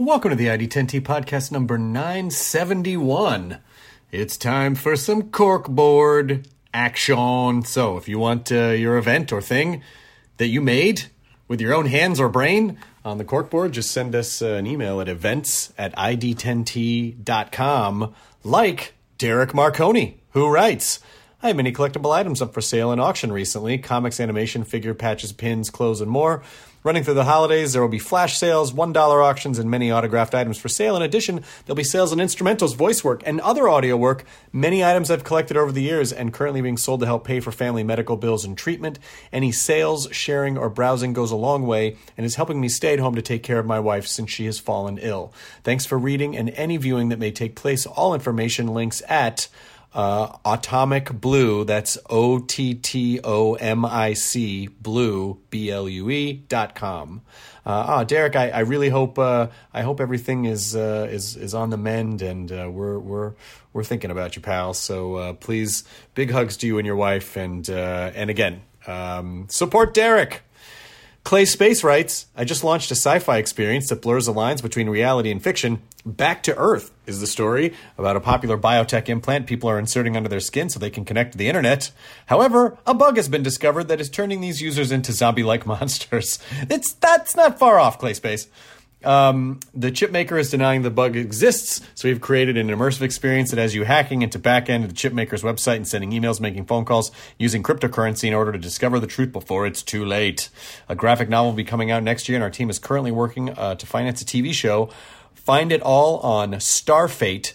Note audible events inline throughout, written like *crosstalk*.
Welcome to the ID10T podcast number 971. It's time for some corkboard action. So, if you want uh, your event or thing that you made with your own hands or brain on the corkboard, just send us uh, an email at events at id10t.com, like Derek Marconi, who writes, I have many collectible items up for sale and auction recently comics, animation, figure, patches, pins, clothes, and more. Running through the holidays, there will be flash sales, $1 auctions, and many autographed items for sale. In addition, there'll be sales on instrumentals, voice work, and other audio work. Many items I've collected over the years and currently being sold to help pay for family medical bills and treatment. Any sales, sharing, or browsing goes a long way and is helping me stay at home to take care of my wife since she has fallen ill. Thanks for reading and any viewing that may take place. All information links at uh, Atomic Blue. That's O T T O M I C Blue B L U E dot com. Uh, oh, Derek, I, I really hope uh, I hope everything is uh, is is on the mend, and uh, we're we're we're thinking about you, pal. So uh, please, big hugs to you and your wife, and uh, and again, um, support Derek. Clay Space writes, I just launched a sci fi experience that blurs the lines between reality and fiction. Back to Earth is the story about a popular biotech implant people are inserting under their skin so they can connect to the internet. However, a bug has been discovered that is turning these users into zombie like *laughs* monsters. It's That's not far off, Clay Space. Um, the chip maker is denying the bug exists, so we've created an immersive experience that has you hacking into backend of the chip maker's website and sending emails, making phone calls, using cryptocurrency in order to discover the truth before it's too late. A graphic novel will be coming out next year, and our team is currently working uh, to finance a TV show. Find it all on starfate.tech.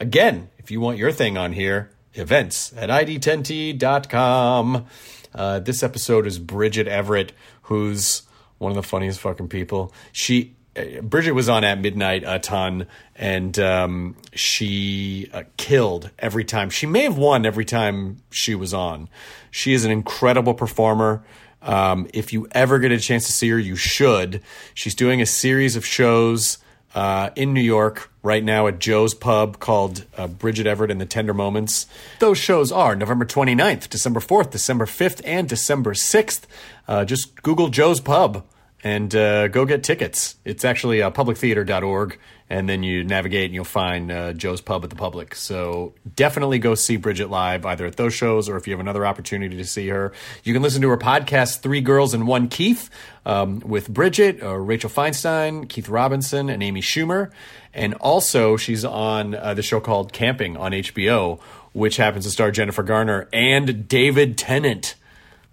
Again, if you want your thing on here, events at id10t.com. Uh, this episode is Bridget Everett, who's one of the funniest fucking people. She uh, Bridget was on at midnight a ton, and um, she uh, killed every time. She may have won every time she was on. She is an incredible performer. Um, if you ever get a chance to see her, you should. She's doing a series of shows uh, in New York right now at Joe's Pub called uh, Bridget Everett and the Tender Moments. Those shows are November 29th, December 4th, December 5th, and December 6th. Uh, just Google Joe's Pub and uh, go get tickets. It's actually uh, publictheater.org, and then you navigate and you'll find uh, Joe's Pub at the public. So definitely go see Bridget live, either at those shows or if you have another opportunity to see her. You can listen to her podcast, Three Girls and One Keith, um, with Bridget, uh, Rachel Feinstein, Keith Robinson, and Amy Schumer. And also, she's on uh, the show called Camping on HBO, which happens to star Jennifer Garner and David Tennant.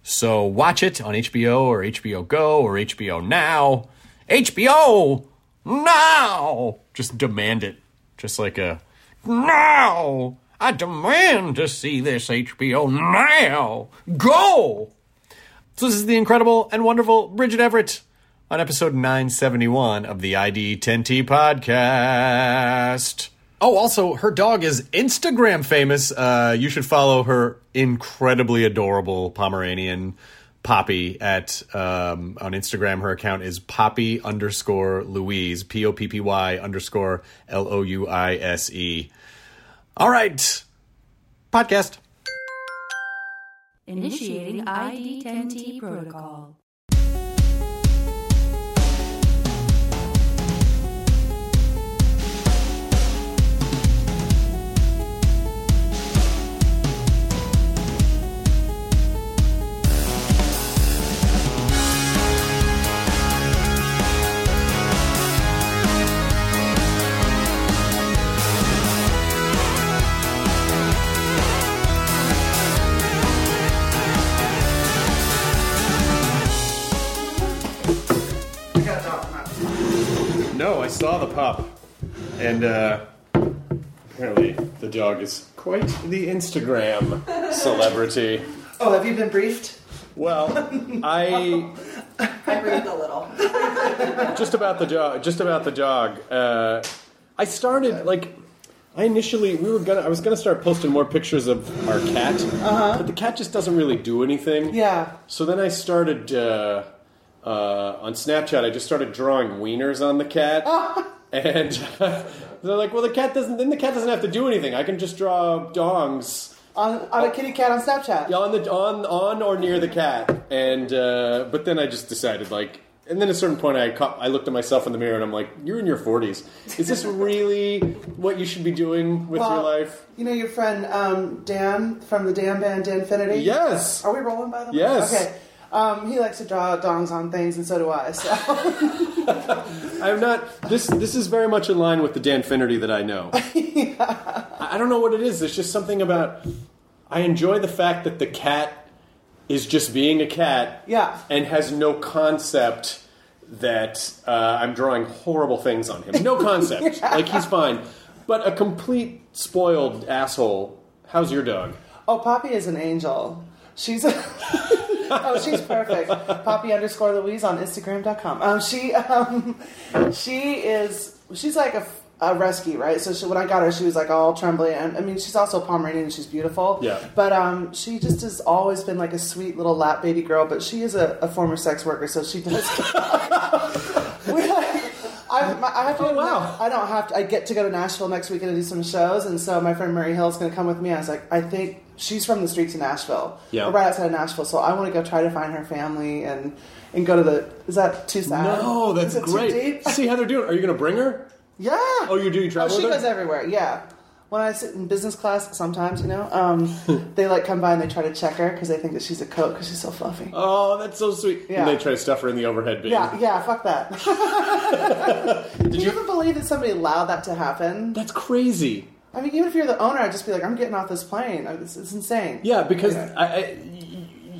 So watch it on HBO or HBO Go or HBO Now. HBO now! Just demand it. Just like a now! I demand to see this HBO now! Go! So this is the incredible and wonderful Bridget Everett on episode 971 of the ID 10T podcast. Oh, also, her dog is Instagram famous. Uh, you should follow her incredibly adorable Pomeranian Poppy at um, on Instagram. Her account is Poppy underscore Louise P O P P Y underscore L O U I S E. All right, podcast. Initiating ID10T protocol. No, I saw the pup, and uh, apparently the dog is quite the Instagram *laughs* celebrity. Oh, have you been briefed? Well, I *laughs* I briefed a little. *laughs* just about the dog. Just about the dog. Uh, I started like. I initially we were gonna I was gonna start posting more pictures of our cat, but the cat just doesn't really do anything. Yeah. So then I started uh, uh, on Snapchat. I just started drawing wieners on the cat, *laughs* and they're like, "Well, the cat doesn't. Then the cat doesn't have to do anything. I can just draw dongs On, on a kitty cat on Snapchat. Yeah, on the on on or near the cat." And uh, but then I just decided like. And then at a certain point, I caught, I looked at myself in the mirror and I'm like, "You're in your 40s. Is this really what you should be doing with your Well, life?" You know your friend um, Dan from the Dan band, Dan Finnerty? Yes. Are we rolling by the way? Yes. Okay. Um, he likes to draw dongs on things, and so do I. So *laughs* I'm not. This this is very much in line with the Dan Finnerty that I know. *laughs* I, I don't know what it is. There's just something about. I enjoy the fact that the cat is just being a cat. Yeah. And has no concept that uh, I'm drawing horrible things on him. No *laughs* concept. Like he's fine, but a complete spoiled asshole. How's your dog? Oh, Poppy is an angel. She's *laughs* oh, she's perfect. Poppy underscore Louise on Instagram.com. Um, she um, she is she's like a, a rescue, right? So she, when I got her, she was like all trembly, and I mean, she's also a Pomeranian, and she's beautiful. Yeah. But um, she just has always been like a sweet little lap baby girl. But she is a, a former sex worker, so she does. *laughs* I, my- I have to. Oh, wow. I don't have to. I get to go to Nashville next weekend to do some shows, and so my friend Murray Hill is going to come with me. I was like, I think she's from the streets of Nashville, Yeah. right outside of Nashville. So I want to go try to find her family and and go to the. Is that too sad? No, that's Is great. See how they're doing. Are you going to bring her? Yeah. Oh, you do? You travel Oh, she goes everywhere. Yeah. When I sit in business class, sometimes you know, um, *laughs* they like come by and they try to check her because they think that she's a coat because she's so fluffy. Oh, that's so sweet. Yeah. And they try to stuff her in the overhead bin. Yeah, yeah, fuck that. *laughs* Can you, even believe that somebody allowed that to happen? That's crazy. I mean, even if you're the owner, I'd just be like, I'm getting off this plane. It's, it's insane. Yeah, because I, I,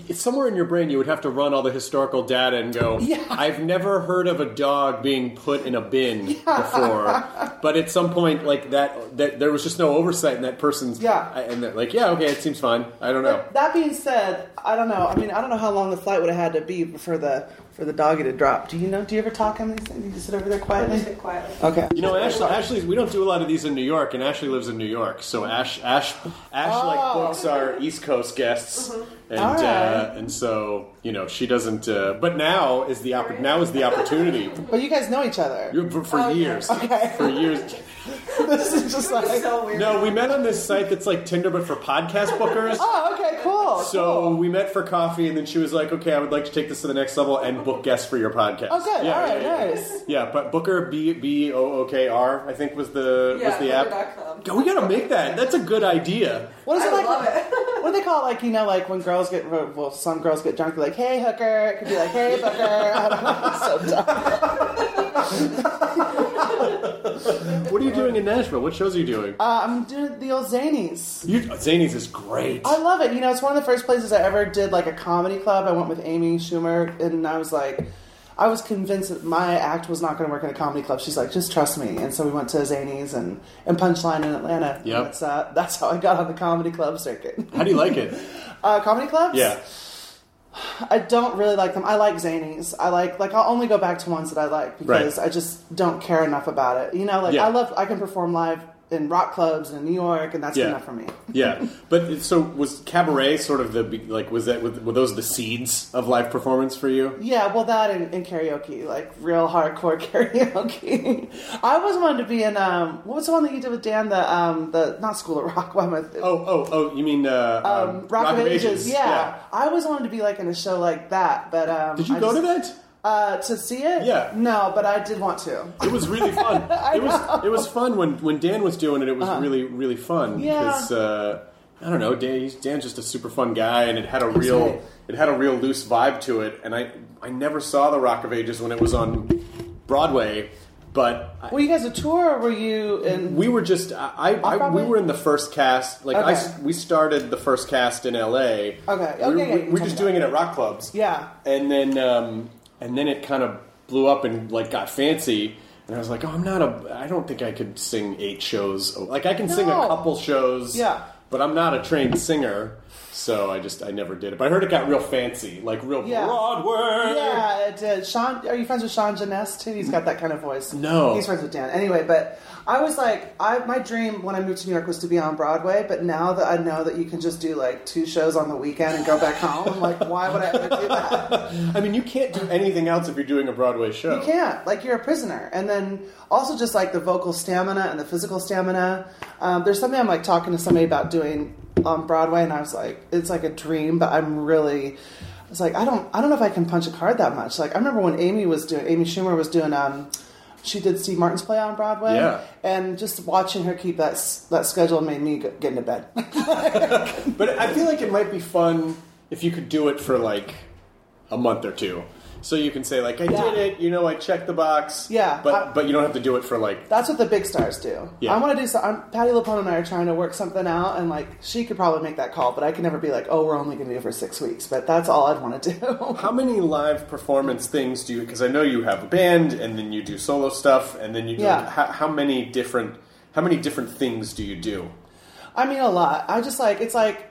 it's somewhere in your brain you would have to run all the historical data and go, Yeah. I've never heard of a dog being put in a bin *laughs* before. But at some point, like that, that there was just no oversight in that person's. Yeah. And they're like, yeah, okay, it seems fine. I don't know. But that being said, I don't know. I mean, I don't know how long the flight would have had to be for the for the doggy to drop. Do you know? Do you ever talk on these things? Do you sit over there quietly? quietly. Okay. You know, Ashley, Ashley, we don't do a lot of these in New York, and Ashley lives in New York, so Ash, Ash, Ash like Oh. books our East Coast guests, and All right. uh, and so you know she doesn't. Uh, but now is the oppor- now is the opportunity But you guys know each other. You- for, for years, Okay. for years. *laughs* *laughs* this is just like. So weird. No, we met on this site that's like Tinder, but for podcast bookers. Oh, okay, cool. So cool. we met for coffee, and then she was like, "Okay, I would like to take this to the next level and book guests for your podcast." Oh, good. Yeah, All right, yeah, yeah. nice. Yeah, but Booker B B O O K R I think was the Yeah, was the app. Booker.com. God, we gotta make that. That's a good idea. What is I it like? love it. *laughs* What do they call it? Like you know, like when girls get well, some girls get drunk. They're like, "Hey, hooker." It could be like, "Hey, booker." *laughs* I don't know. It's so dumb. *laughs* What are you doing in Nashville? What shows are you doing? Uh, I'm doing the old Zanies. you, Zanies is great. I love it. You know, it's one of the first places I ever did like a comedy club. I went with Amy Schumer, and I was like, I was convinced that my act was not going to work in a comedy club. She's like, just trust me. And so we went to Zanies and, and Punchline in Atlanta. Yep. That's, uh, that's how I got on the comedy club circuit. How do you like it? *laughs* Uh, comedy clubs? Yeah. I don't really like them. I like Zanies. I like like I'll only go back to ones that I like because Right. I just don't care enough about it. You know, like Yeah. I love I can perform live in rock clubs in New York, and that's Yeah. enough for me. *laughs* Yeah, but so was cabaret sort of the like was that with were those the seeds of live performance for you? Yeah, well, that and, and karaoke, like real hardcore *laughs* karaoke. I always wanted to be in um, what was the one that you did with Dan? The um, the not School of Rock. *laughs* Why am I? Oh, oh, oh! You mean uh, um, Rock, of Ages. Yeah. I always wanted to be like in a show like that, but um, Did you I go just- to that? Uh, to see it? Yeah. No, but I did want to. It was really fun. *laughs* it was it was fun when when Dan was doing it. It was really really fun Uh-huh. Yeah. because uh, I don't know Dan. Dan's just a super fun guy, and it had a real right. it had a real loose vibe to it. And I I never saw the Rock of Ages when it was on Broadway, but. I- Were you guys a tour, or were you in? we were just I, I, I we were in the first cast like I Okay. we started the first cast in L.A. Okay. we, Okay, yeah, we, just doing that. it at rock clubs Yeah. and then um, and then it kind of blew up and like got fancy. And I was like, oh, I'm not a. I don't think I could sing eight shows. Like I can sing a No. couple shows. Yeah. But I'm not a trained singer, so I just I never did it. But I heard it got real fancy, like real Yeah. Broadway. Yeah, it did. Sean, are you friends with Sean Janess too? He's got that kind of voice. No. he's friends with Dan. Anyway, but I was like, I my dream when I moved to New York was to be on Broadway. But now that I know that you can just do like two shows on the weekend and go back home, I'm like, why would I ever do that? *laughs* I mean, you can't do anything else if you're doing a Broadway show. You can't. Like you're a prisoner. And then also just like the vocal stamina and the physical stamina. Um, there's something I'm like talking to somebody about doing on Broadway, and I was like, it's like a dream, but I'm really. It's like, I don't, I don't know if I can punch a card that much. Like I remember when Amy was doing, Amy Schumer was doing, um, she did Steve Martin's play on Broadway, Yeah. and just watching her keep that that schedule made me get into bed. *laughs* But I feel like it might be fun if you could do it for like a month or two. So you can say like I Yeah. did it, you know, I checked the box. Yeah, But I- but you don't have to do it for like That's what the big stars do. Yeah. I want to do some. I'm, Patti LuPone and I are trying to work something out, and like she could probably make that call, but I can never be like, oh, we're only going to do it for six weeks. But that's all I'd want to do. *laughs* how many live performance things do you because I know you have a band and then you do solo stuff and then you do Yeah. how, how many different how many different things do you do? I mean, a lot. I just like it's like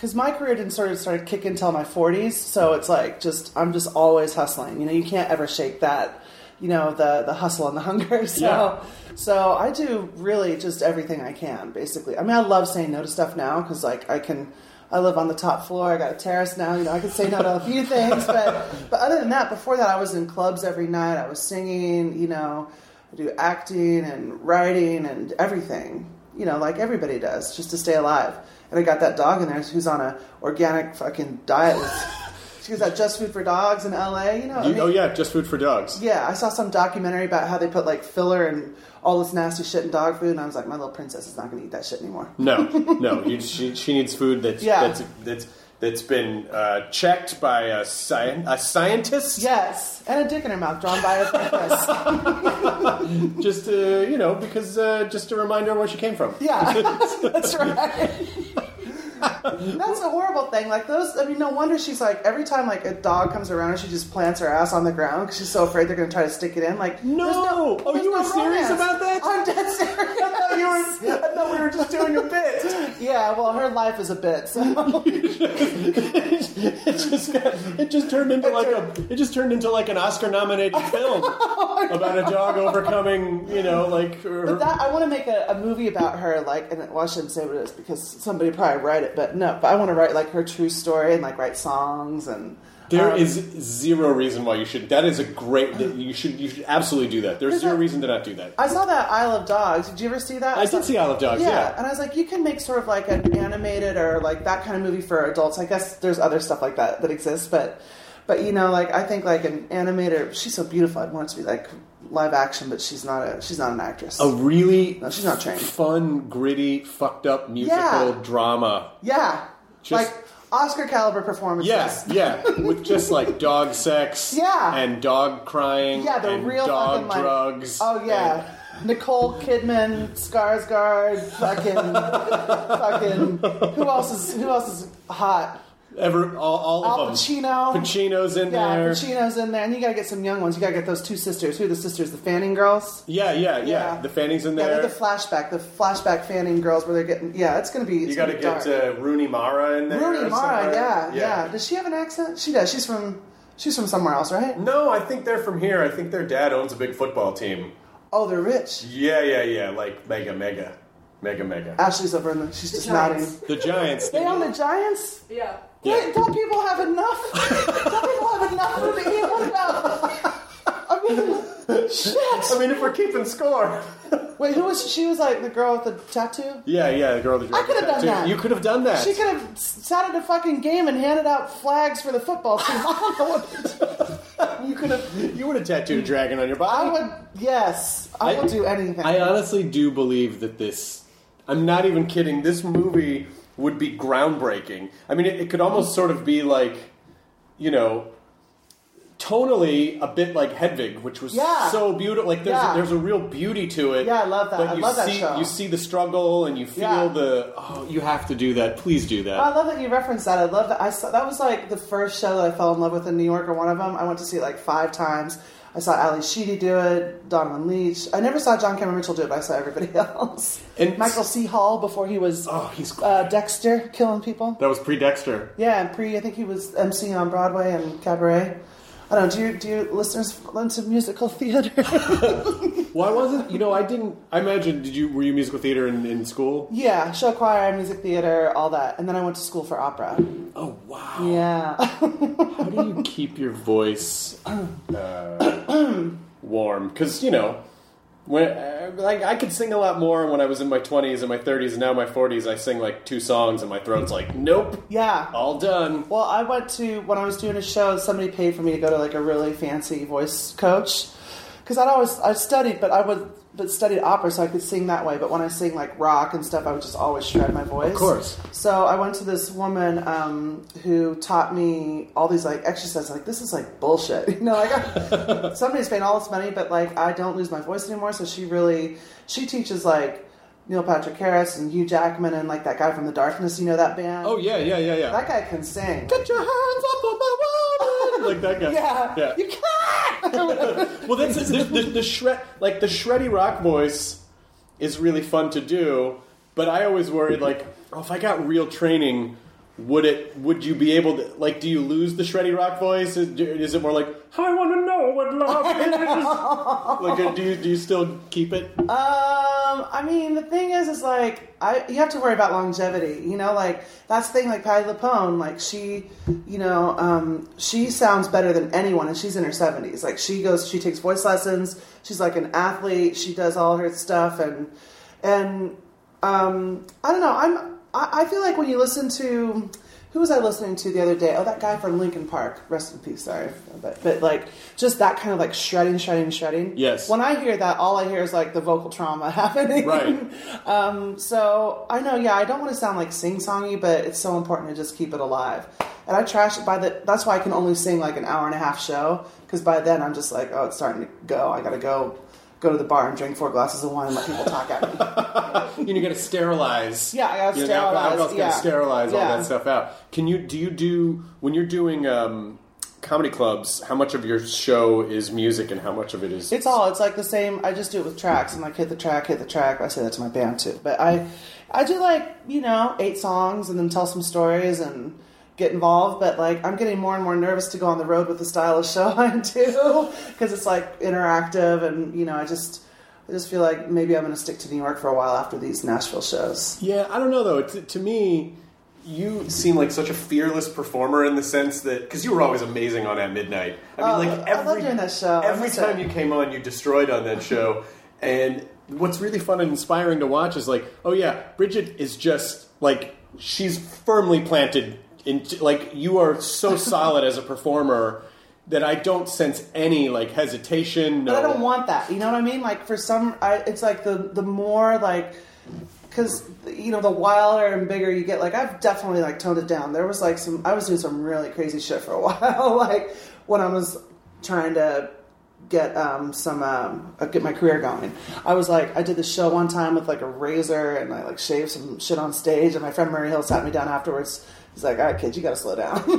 because my career didn't sort of start kick until my 40s, so it's like just I'm just always hustling. You know, you can't ever shake that. You know, the the hustle and the hunger. *laughs* So Yeah. so I do really just everything I can, basically. I mean, I love saying no to stuff now because like I can. I live on the top floor. I got a terrace now. You know, I can say no to a few *laughs* things, but but other than that, before that, I was in clubs every night. I was singing. You know, I do acting and writing and everything. You know, like everybody does, just to stay alive. And I got that dog in there who's on a organic fucking diet *laughs* with. She was at Just Food for Dogs in L.A. You know, I oh, mean- oh yeah, just food for dogs. yeah, I saw some documentary about how they put like filler and all this nasty shit in dog food, and I was like, my little princess is not going to eat that shit anymore. No, *laughs* no, you, she she needs food that's Yeah. that's that's that's been uh, checked by a, sci- a scientist. Yes, and a dick in her mouth drawn by a therapist. *laughs* Just uh, you know, because uh, just a reminder where she came from. Yeah, *laughs* that's right. That's a horrible thing. Like those, I mean, no wonder she's like every time like a dog comes around, she just plants her ass on the ground because she's so afraid they're going to try to stick it in. Like No! there's Oh, you were serious romance. about that? I'm dead serious. I thought you were. I thought we were just doing a bit. Yeah, well, her life is a bit. So *laughs* it just got, it just turned into like a it just turned into like an Oscar nominated *laughs* film about a dog overcoming you know like her, But that I want to make a, a movie about her, like, and well, I shouldn't say what it is because somebody probably write it, but no, but I want to write like her true story and like write songs and. There um, is zero reason why you should. That is a great. that You should. You should absolutely do that. There's zero that- reason to not do that. I saw that Isle of Dogs. Did you ever see that? I did see Isle of Dogs. Yeah, Yeah. and I was like, you can make sort of like an animated or like that kind of movie for adults. I guess there's other stuff like that that exists, but but you know, like I think like an animator. She's so beautiful. I'd want it to be like live action, but she's not a she's not an actress. A really No, she's not trained. fun, gritty, fucked up musical Yeah. drama. yeah, Just- like Oscar caliber performances. Yes, yeah, *laughs* with just like dog sex, Yeah. and dog crying, Yeah, the and real dog fucking like, drugs. Oh yeah, Nicole Kidman, Skarsgård, fucking, *laughs* fucking. Who else is who else is hot? And ever all, all Al of them. Pacino. Pacino's in Yeah, there. Pacino's in there, and you gotta get some young ones. You gotta get those two sisters. Who are the sisters? The Fanning girls. Yeah, yeah, yeah, Yeah. The Fanning's in Yeah, there. they're the flashback, the flashback Fanning girls, where they're getting. Yeah, it's gonna be. It's you got to gonna get dark. uh, Rooney Mara in there. Rooney Mara. somewhere. Yeah, yeah, Does she have an accent? She does. She's from. She's from somewhere else, right? No, I think they're from here. I think their dad owns a big football team. Oh, they're rich. Yeah, yeah, yeah. Like mega, mega, mega, mega. Ashley's over in the. She's just Giants. nodding. The Giants. They own the Giants. Yeah. Yeah. Wait, don't people have enough? don't people have enough food to eat? What about? I mean, shit. I mean, if we're keeping score. Wait, who was she? Was like the girl with the tattoo? yeah, yeah. The girl. With the tattoo. I could have done that. You could have done that. She could have sat at a fucking game and handed out flags for the football team. I don't know what. *laughs* You could have. You would have tattooed a dragon on your body. I would. Yes, I, would do anything. I honestly do believe that this. I'm not even kidding. This movie would be groundbreaking. I mean, it, it could almost sort of be like, you know, tonally a bit like Hedwig, which was Yeah. so beautiful. Like there's Yeah. a, there's a real beauty to it. Yeah, I love that. But I you love that see, show. You see the struggle, and you feel Yeah. the. Oh, you have to do that. Please do that. Oh, I love that you referenced that. I love that. I saw that was like the first show that I fell in love with in New York, or one of them. I went to see it like five times. I saw Ally Sheedy do it, Donovan Leitch. I never saw John Cameron Mitchell do it, but I saw everybody *laughs* else. And- Michael C. Hall before he was Oh, he's uh, Dexter, killing people. that was pre Dexter. Yeah, and pre, I think he was emceeing on Broadway and Cabaret. I don't know. Do you do you listeners listen to musical theater? *laughs* Well, I wasn't. You know, I didn't. I imagine. Did you? Were you musical theater in, in school? yeah, show choir, music theater, all that, and then I went to school for opera. Oh wow. Yeah. How do you *laughs* keep your voice uh, *clears throat* warm? Because you know, when uh, like I could sing a lot more when I was in my twenties and my thirties, and now my forties, I sing like two songs, and my throat's like, nope, yeah. all done. Well, I went to when I was doing a show. Somebody paid for me to go to like a really fancy voice coach because I'd always I studied, but I would but studied opera, so I could sing that way. But when I sing like rock and stuff, I would just always shred my voice. Of course. So I went to this woman um, who taught me all these like exercises. Like this is like bullshit, *laughs* you know. Like I, *laughs* somebody's paying all this money, but like I don't lose my voice anymore. So she really she teaches like. Neil Patrick Harris and Hugh Jackman and like that guy from The Darkness, you know that band? Oh yeah, yeah, yeah, yeah. That guy can sing. Get your hands up on my woman, like that guy. *laughs* Yeah. yeah. You can't. *laughs* Well, that's the, the, the shred, like the shreddy rock voice is really fun to do. But I always worried, like, oh, if I got real training, would it? Would you be able to? Like, do you lose the shreddy rock voice? Is, is it more like I want to know what love is? *laughs* like, uh, do you do you still keep it? um, I mean, the thing is, is like I you have to worry about longevity. You know, like that's the thing. Like Patti LuPone, like she, you know, um, she sounds better than anyone, and she's in her seventies. Like she goes, she takes voice lessons. She's like an athlete. She does all her stuff, and and um, I don't know. I'm. I, I feel like when you listen to. Who was I listening to the other day? Oh, that guy from Linkin Park. Rest in peace. Sorry, but but like just that kind of like shredding, shredding, shredding. Yes. When I hear that, all I hear is like the vocal trauma *laughs* happening. Right. um, so I know, yeah, I don't want to sound like sing songy, but it's so important to just keep it alive. And I trash it by the. That's why I can only sing like an hour and a half show because by then I'm just like, oh, it's starting to go. I gotta go, go to the bar and drink four glasses of wine and let people talk at me. *laughs* You know, you got to sterilize. Yeah, I gotta you know, sterilize, Alcohol's got yeah. to sterilize all that stuff out. Can you? Do you do when you're doing um, comedy clubs? How much of your show is music, and how much of it is? It's all. It's like the same. I just do it with tracks. I'm like hit the track, hit the track. I say that to my band too. But I, I do like you know eight songs and then tell some stories and get involved. But like I'm getting more and more nervous to go on the road with the style of *laughs* show I do because it's like interactive and you know I just. I just feel like maybe I'm going to stick to New York for a while after these Nashville shows. Yeah, I don't know though. To, to me, you seem like such a fearless performer in the sense that because you were always amazing on at midnight. I mean, Oh, like every that show. Every time it. you came on, you destroyed on that show. *laughs* and what's really fun and inspiring to watch is like, oh yeah, Bridget is just like she's firmly planted in like you are so *laughs* solid as a performer. That I don't sense any like hesitation. No, But I don't want that. You know what I mean? Like for some, I, it's like the the more like because you know the wilder and bigger you get. Like I've definitely like toned it down. There was like some. I was doing some really crazy shit for a *laughs* while. like when I was trying to get um, some um, uh, get my career going. I was like, I did the show one time with like a razor and I like shaved some shit on stage. And my friend Murray Hill sat me down afterwards. He's like, "All right, kids, you got to slow down." *laughs*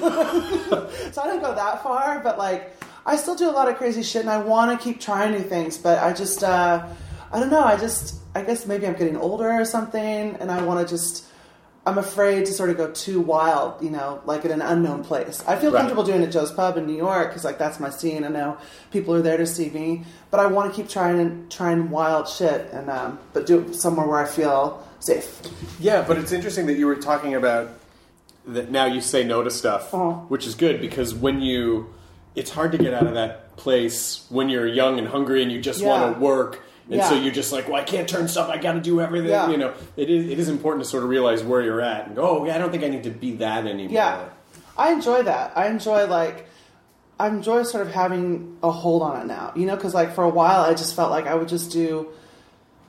so I didn't go that far, but like I still do a lot of crazy shit, and I want to keep trying new things. But I just, uh, I don't know. I just, I guess maybe I'm getting older or something, and I want to just. I'm afraid to sort of go too wild, you know, like in an unknown place. I feel Right. comfortable doing it at Joe's Pub in New York because, like, that's my scene. I know people are there to see me, but I want to keep trying and trying wild shit, and um, but do it somewhere where I feel safe. Yeah, but it's interesting that you were talking about that now you say no to stuff, Uh-huh. which is good because when you, it's hard to get out of that place when you're young and hungry and you just Yeah. want to work. And Yeah. so you're just like, well, I can't turn stuff. I got to do everything. Yeah. You know, it is it is important to sort of realize where you're at and go. Oh, yeah, I don't think I need to be that anymore. Yeah, I enjoy that. I enjoy like I enjoy sort of having a hold on it now. You know, because like for a while I just felt like I would just do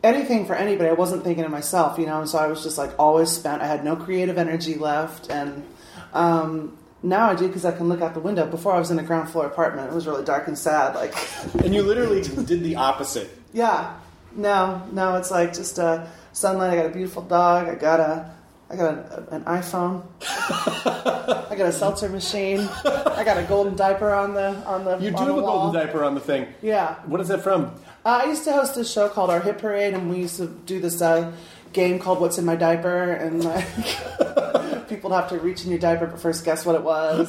anything for anybody. I wasn't thinking of myself. You know, and so I was just like always spent. I had no creative energy left, and um, now I do because I can look out the window. Before I was in a ground floor apartment. It was really dark and sad. Like, *laughs* And you literally did the opposite. yeah, no, no, it's like just uh, sunlight. I got a beautiful dog. I got a. I got an, an iPhone. I got a seltzer machine. I got a golden diaper on the on the. You do on have a wall. golden diaper on the thing. Yeah. What is that from? Uh, I used to host this show called Our Hit Parade, and we used to do this uh, game called "What's in My Diaper," and like *laughs* people would have to reach in your diaper but first guess what it was.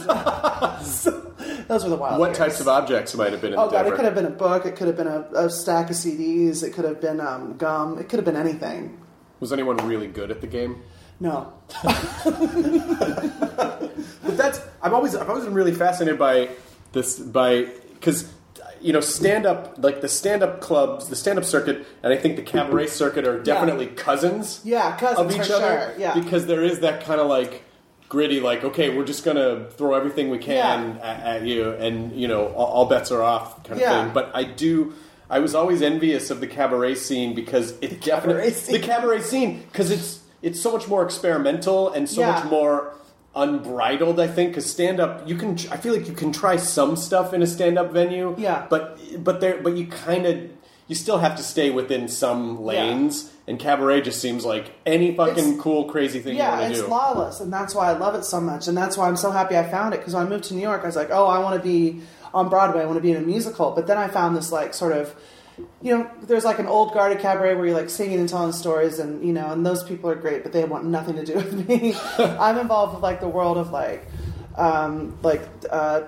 So, *laughs* those were the wild. What years. types of objects might have been in Oh the god, diaper? it could have been a book. It could have been a, a stack of CDs. It could have been um, gum. It could have been anything. Was anyone really good at the game? No. *laughs* But that's I've always I've always been really fascinated by this by because you know stand up like the stand up clubs the stand up circuit and I think the cabaret circuit are definitely cousins Yeah, cousins of each for other sure. Yeah. because there is that kind of like gritty like okay we're just gonna throw everything we can Yeah. at, at you and you know all, all bets are off kind of Yeah. thing but I do. I was always envious of the cabaret scene because it definitely cabaret scene. the cabaret scene because it's it's so much more experimental and so Yeah. much more unbridled. I think because stand up, you can. I feel like you can try some stuff in a stand up venue. Yeah. but but there, but you kind of you still have to stay within some lanes. And cabaret just seems like any fucking It's- cool, crazy thing you Yeah, want to it's lawless, and that's why I love it so much, and that's why I'm so happy I found it. Because when I moved to New York, I was like, oh, I want to be on Broadway. I want to be in a musical. But then I found this like sort of, you know, there's like an old guard at cabaret where you're like singing and telling stories, and you know, and those people are great, but they want nothing to do *laughs* with me. *laughs* I'm involved with like the world of like, um, like. Uh,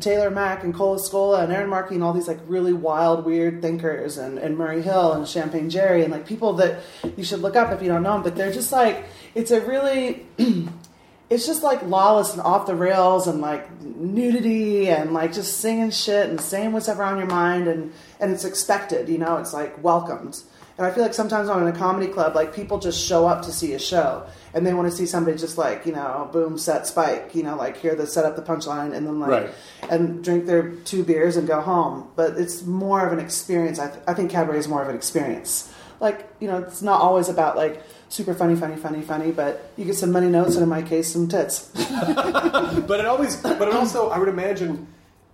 Taylor Mac and Cole Escola and Erin Markey and all these like really wild, weird thinkers and, and Murray Hill and Champagne Jerry and like people that you should look up if you don't know them. But they're just like it's a really *clears throat* it's just like lawless and off the rails and like nudity and like just singing shit and saying what's ever on your mind and and it's expected, you know, it's like welcomed. And I feel like sometimes when I'm in a comedy club, like people just show up to see a show and they want to see somebody just like, you know, boom, set, spike, you know, like hear the set up the punchline and then like, Right. and drink their two beers and go home. But it's more of an experience. I, th- I think cabaret is more of an experience. Like, you know, it's not always about like super funny, funny, funny, funny, but you get some money notes and in my case, some tits. *laughs* but it always, but it also, I would imagine,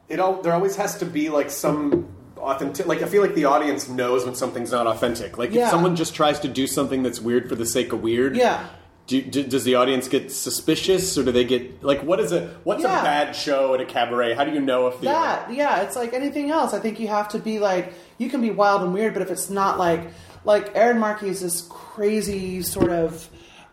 it all there always has to be like some authentic. Like I feel like the audience knows when something's not authentic. Like Yeah. if someone just tries to do something that's weird for the sake of weird, Yeah. Do, do, does the audience get suspicious, or do they get like what is a what's Yeah. a bad show at a cabaret? How do you know if the that yeah it's like anything else i think you have to be like you can be wild and weird but if it's not like like erin markey is this crazy sort of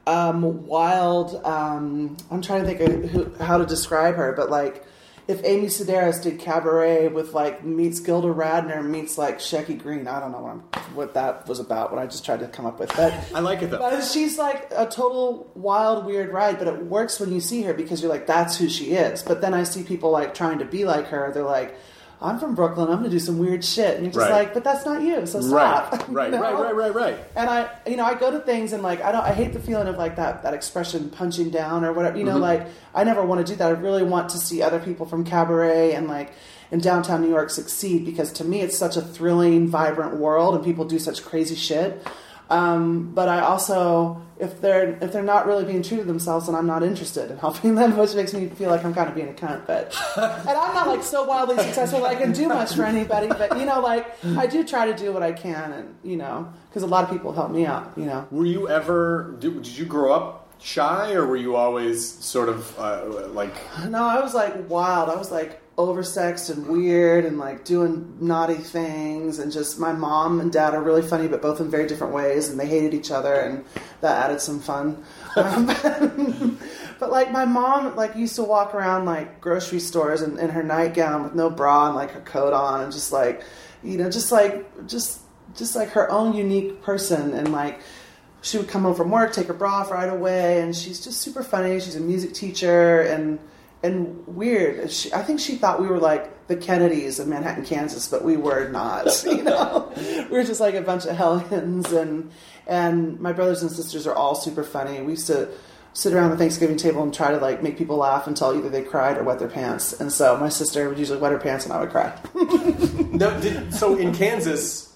um, wild um, i'm trying to think of who, how to describe her but like if amy sedaris did cabaret with like meets gilda radner meets like shecky greene i don't know what, I'm, what that was about what i just tried to come up with but *laughs* I like it though. but she's like a total wild, weird ride, but it works when you see her because you're like, that's who she is. But then I see people like trying to be like her. They're like, I'm from Brooklyn. I'm going to do some weird shit. And you're just Right. like, but that's not you. So Right, stop. right, *laughs* You know? right, right, right, right. And I, you know, I go to things and like, I don't, I hate the feeling of like that, that expression punching down or whatever, you Mm-hmm. know, like I never want to do that. I really want to see other people from cabaret and like in downtown New York succeed because to me it's such a thrilling, vibrant world and people do such crazy shit. Um, but I also, if they're if they're not really being true to themselves, then I'm not interested in helping them, which makes me feel like I'm kind of being a cunt. But *laughs* and I'm not like so wildly successful that I can do much for anybody. But you know, like I do try to do what I can, and you know, because a lot of people help me out. You know, Were you ever? Did, did you grow up shy, or were you always sort of uh, like? no, I was like wild. I was like oversexed and weird and like doing naughty things and just my mom and dad are really funny but both in very different ways and they hated each other and that added some fun *laughs* um, *laughs* but like my mom like used to walk around like grocery stores in, in her nightgown with no bra and like her coat on and just like you know just like just just like her own unique person and like she would come home from work, take her bra off right away, and she's just super funny. She's a music teacher and and weird. She, I think she thought we were like the Kennedys of Manhattan, Kansas, but we were not. *laughs* You know, we were just like a bunch of hellions, and and my brothers and sisters are all super funny. We used to sit around the Thanksgiving table and try to like make people laugh until either they cried or wet their pants. And so my sister would usually wet her pants, and I would cry. *laughs* No, did, so in Kansas,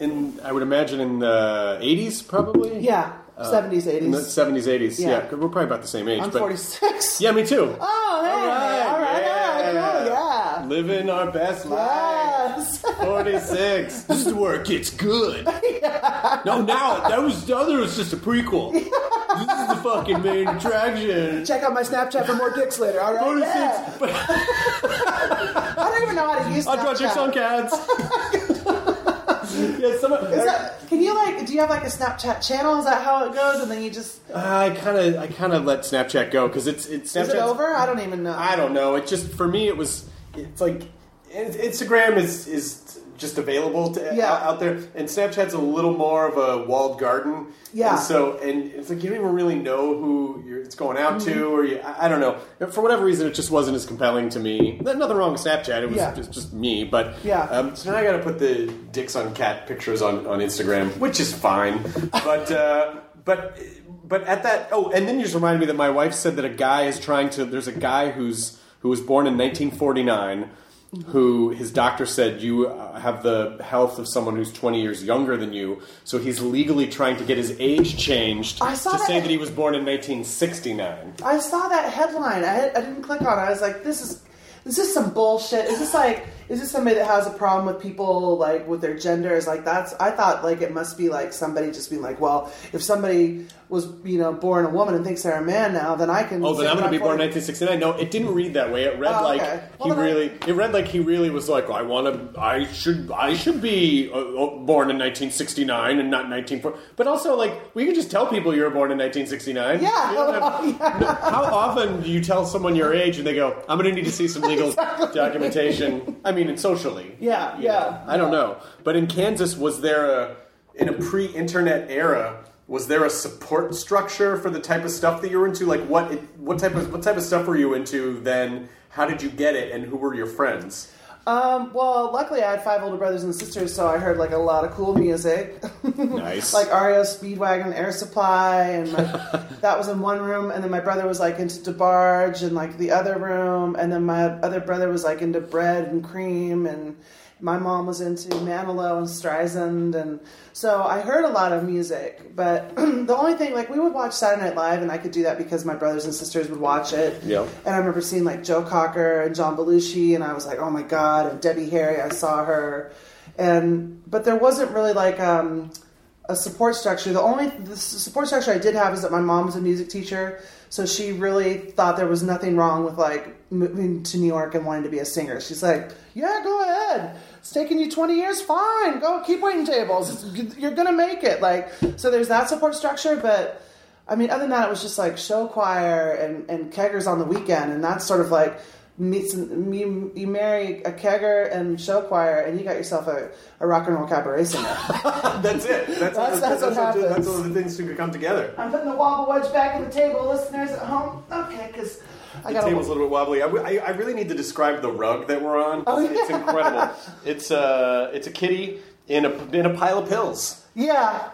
in I would imagine in the eighties, probably. Yeah, uh, seventies, In the eighties. seventies, eighties. Yeah. Yeah. we're probably about the same age. I'm but forty six. yeah, me too. Oh, Living our best lives. Yes. *laughs* 46. This is where it gets good. *laughs* No, now that was the other was just a prequel. *laughs* this is the fucking main attraction. Check out my Snapchat for more dicks later. All right. Yeah. I don't even know how to use it. I'll draw dicks on cats. yeah, some, that, can you like? Do you have like a Snapchat channel? Is that how it goes? And then you just uh, I kind of, I kind of let Snapchat go because it's, it's is it over? I don't even know. I don't know. It just for me, it was. It's like Instagram is is just available to Yeah. out, there, and Snapchat's a little more of a walled garden. Yeah. And so and it's like you don't even really know who you're, it's going out Mm-hmm. to, or you, I, I don't know. For whatever reason, it just wasn't as compelling to me. Nothing wrong with Snapchat. It was Yeah. just, just me, but Yeah. Um, so now I got to put the dicks on cat pictures on on Instagram, which is fine, but. Uh, but but at that oh and then you just reminded me that my wife said that a guy is trying to there's a guy who's who was born in 1949 who his doctor said you uh, have the health of someone who's 20 years younger than you so he's legally trying to get his age changed I saw to that. say that he was born in 1969 I saw that headline. I, I didn't click on it. I was like, this is this is some bullshit. Is this like is this somebody that has a problem with people like with their gender? Is like that's I thought like it must be like somebody just being like, well, if somebody was you know born a woman and thinks they're a man now, then I can. Oh, then I'm going to be born in 40. 1969. No, it didn't read that way. It read Oh, like okay. he Well, then I- really. It read like he really was like, I want to. I should. I should be uh, uh, born in 1969 and not 1940. But also, like, we could just tell people you were born in 1969. Yeah. Have- *laughs* No, how often do you tell someone your age and they go, "I'm going to need to see some legal documentation"? I mean, and socially. Yeah, yeah. know. I don't know. But in Kansas, was there a in a pre-internet era? Was there a support structure for the type of stuff that you were into? Like what it, what type of what type of stuff were you into then? How did you get it, and who were your friends? Um, well, luckily I had five older brothers and sisters, so I heard like a lot of cool music. Nice. *laughs* like REO Speedwagon, Air Supply, and my, *laughs* that was in one room. And then my brother was like into DeBarge and like the other room. And then my other brother was like into bread and cream. And my mom was into Manilow and Streisand. And so I heard a lot of music. But *clears throat* the only thing, like, we would watch Saturday Night Live, and I could do that because my brothers and sisters would watch it. Yeah. And I remember seeing like Joe Cocker and John Belushi, and I was like, oh my god! And Debbie Harry, I saw her, and but there wasn't really like um, a support structure. The only the support structure I did have is that my mom was a music teacher, so she really thought there was nothing wrong with like moving to New York and wanting to be a singer. She's like, yeah, go ahead. It's taking you 20 years. Fine, go keep waiting tables. It's, you're gonna make it. Like, so there's that support structure, but. I mean, other than that, it was just like show choir and, and keggers on the weekend, and that's sort of like meets me. You marry a kegger and show choir, and you got yourself a, a rock and roll cabaret singer. *laughs* That's it. That's, That's- that's what happens. That's all the things to come together. I'm putting the wobble wedge back in the table, listeners at home. Okay, because I The table's a little bit wobbly. I, I, I really need to describe the rug that we're on. Oh, It's yeah. incredible. It's a it's a kitty in a in a pile of pills. yeah,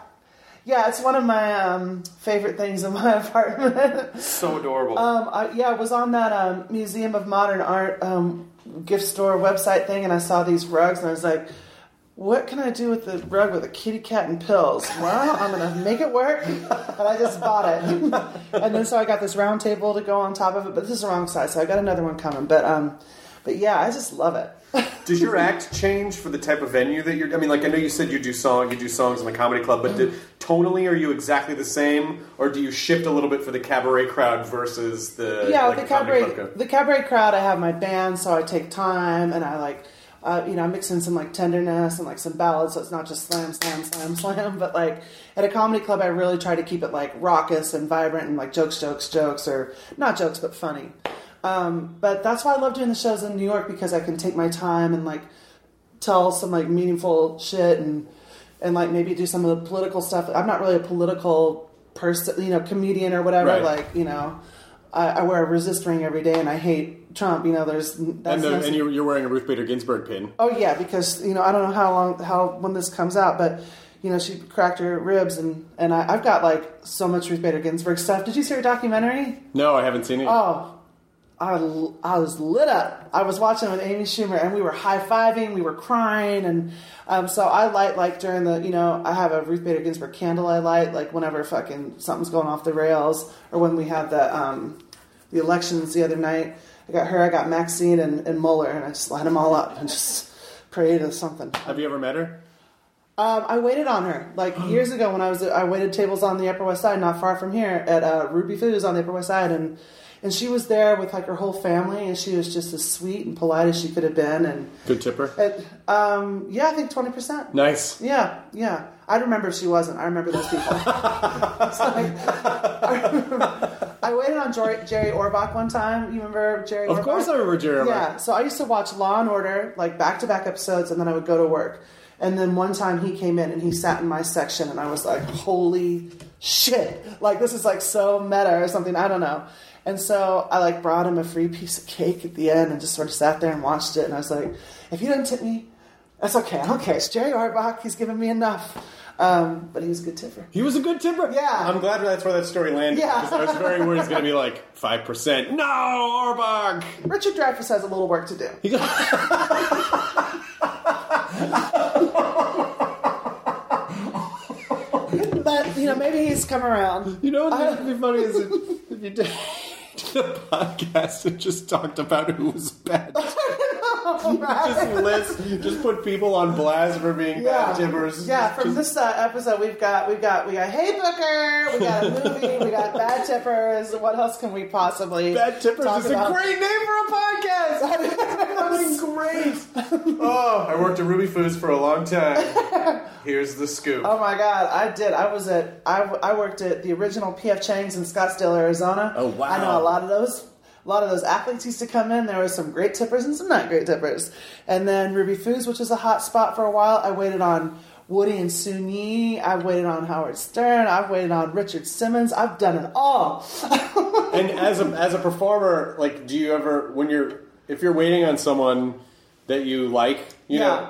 yeah. It's one of my um, favorite things in my *laughs* apartment. So adorable. Um, I, yeah, I was on that um, Museum of Modern Art um, gift store website thing, and I saw these rugs, and I was like, "What can I do with the rug with a kitty cat and pills?" Well, I'm gonna make it work, and I just bought it. and then so I got this round table to go on top of it, but this is the wrong size, so I got another one coming. But um, but yeah, I just love it. *laughs* Does your act change for the type of venue that you're? I mean, like I know you said you do song, you do songs in the comedy club, but do, tonally, are you exactly the same, or do you shift a little bit for the cabaret crowd versus the yeah, like the cabaret, club the cabaret crowd. I have my band, so I take time and I like, uh, you know, I mix in some like tenderness and like some ballads, so it's not just slam, slam, slam, *laughs* slam. But like at a comedy club, I really try to keep it like raucous and vibrant and like jokes, jokes, jokes, or not jokes, but funny. Um, but that's why I love doing the shows in New York because I can take my time and like tell some like meaningful shit and and like maybe do some of the political stuff. I'm not really a political person, you know, comedian or whatever. Right. Like you know, I, I wear a resist ring every day and I hate Trump. You know, there's that's And, the, and you're, you're wearing a Ruth Bader Ginsburg pin. oh yeah, because you know I don't know how long how when this comes out, but. You know, she cracked her ribs, and, and I, I've got like so much Ruth Bader Ginsburg stuff. Did you see her documentary? No, I haven't seen it. Oh, I, I was lit up. I was watching with Amy Schumer, and we were high fiving, we were crying, and um, so I light like during the, you know, I have a Ruth Bader Ginsburg candle I light like whenever fucking something's going off the rails, or when we had the um, the elections the other night. I got her, I got Maxine and, and Mueller, and I just light them all up and just *laughs* pray to something. Have you ever met her? Um, I waited on her like *gasps* years ago when I was I waited tables on the Upper West Side, not far from here, at uh, Ruby Foo's on the Upper West Side, and and she was there with like her whole family, and she was just as sweet and polite as she could have been, and Good tipper. it, um, yeah, I think twenty percent. Nice. Yeah, yeah. I remember if she wasn't. I remember those people. *laughs* I, remember- I waited on Jerry, Jerry Orbach one time. You remember Jerry? Of Orbach? course I remember Jerry Yeah. So I used to watch Law and Order like back to back episodes, and then I would go to work. And then one time he came in and he sat in my section, and I was like, "Holy shit! Like this is like so meta or something. I don't know." And so I like brought him a free piece of cake at the end, and just sort of sat there and watched it. And I was like, "If you didn't tip me, that's okay. I don't care. It's Jerry Orbach. He's given me enough." Um, but he was a good tipper. He was a good tipper. Yeah. I'm glad that's where that story landed. Yeah. because I was very worried it's going to be like 5%. No, Orbach! Richard Dreyfuss has a little work to do. He got- *laughs* But you know, maybe he's come around. You know what would be funny is if, if you did a podcast and just talked about who was bad. *laughs* *laughs* just list, just put people on blast for being bad tippers. Yeah, from this uh, episode, we've got we've got we got Hey Booker, we got a movie, we got Bad Tippers. What else can we possibly? Bad tippers talk is about? a great name for a podcast. *laughs* I mean, *laughs* great. Oh, I worked at Ruby Foo's for a long time. Here's the scoop. Oh my God, I did. I was at I, I worked at the original PF Chang's in Scottsdale, Arizona. Oh, wow. I know a lot of those. A lot of those athletes used to come in. There were some great tippers and some not great tippers. And then Ruby Foo's, which was a hot spot for a while. I waited on Woody and Soon-Yi. I've waited on Howard Stern. I've waited on Richard Simmons. I've done it all. *laughs* and as a as a performer, like, do you ever when you're if you're waiting on someone that you like, you Yeah. know,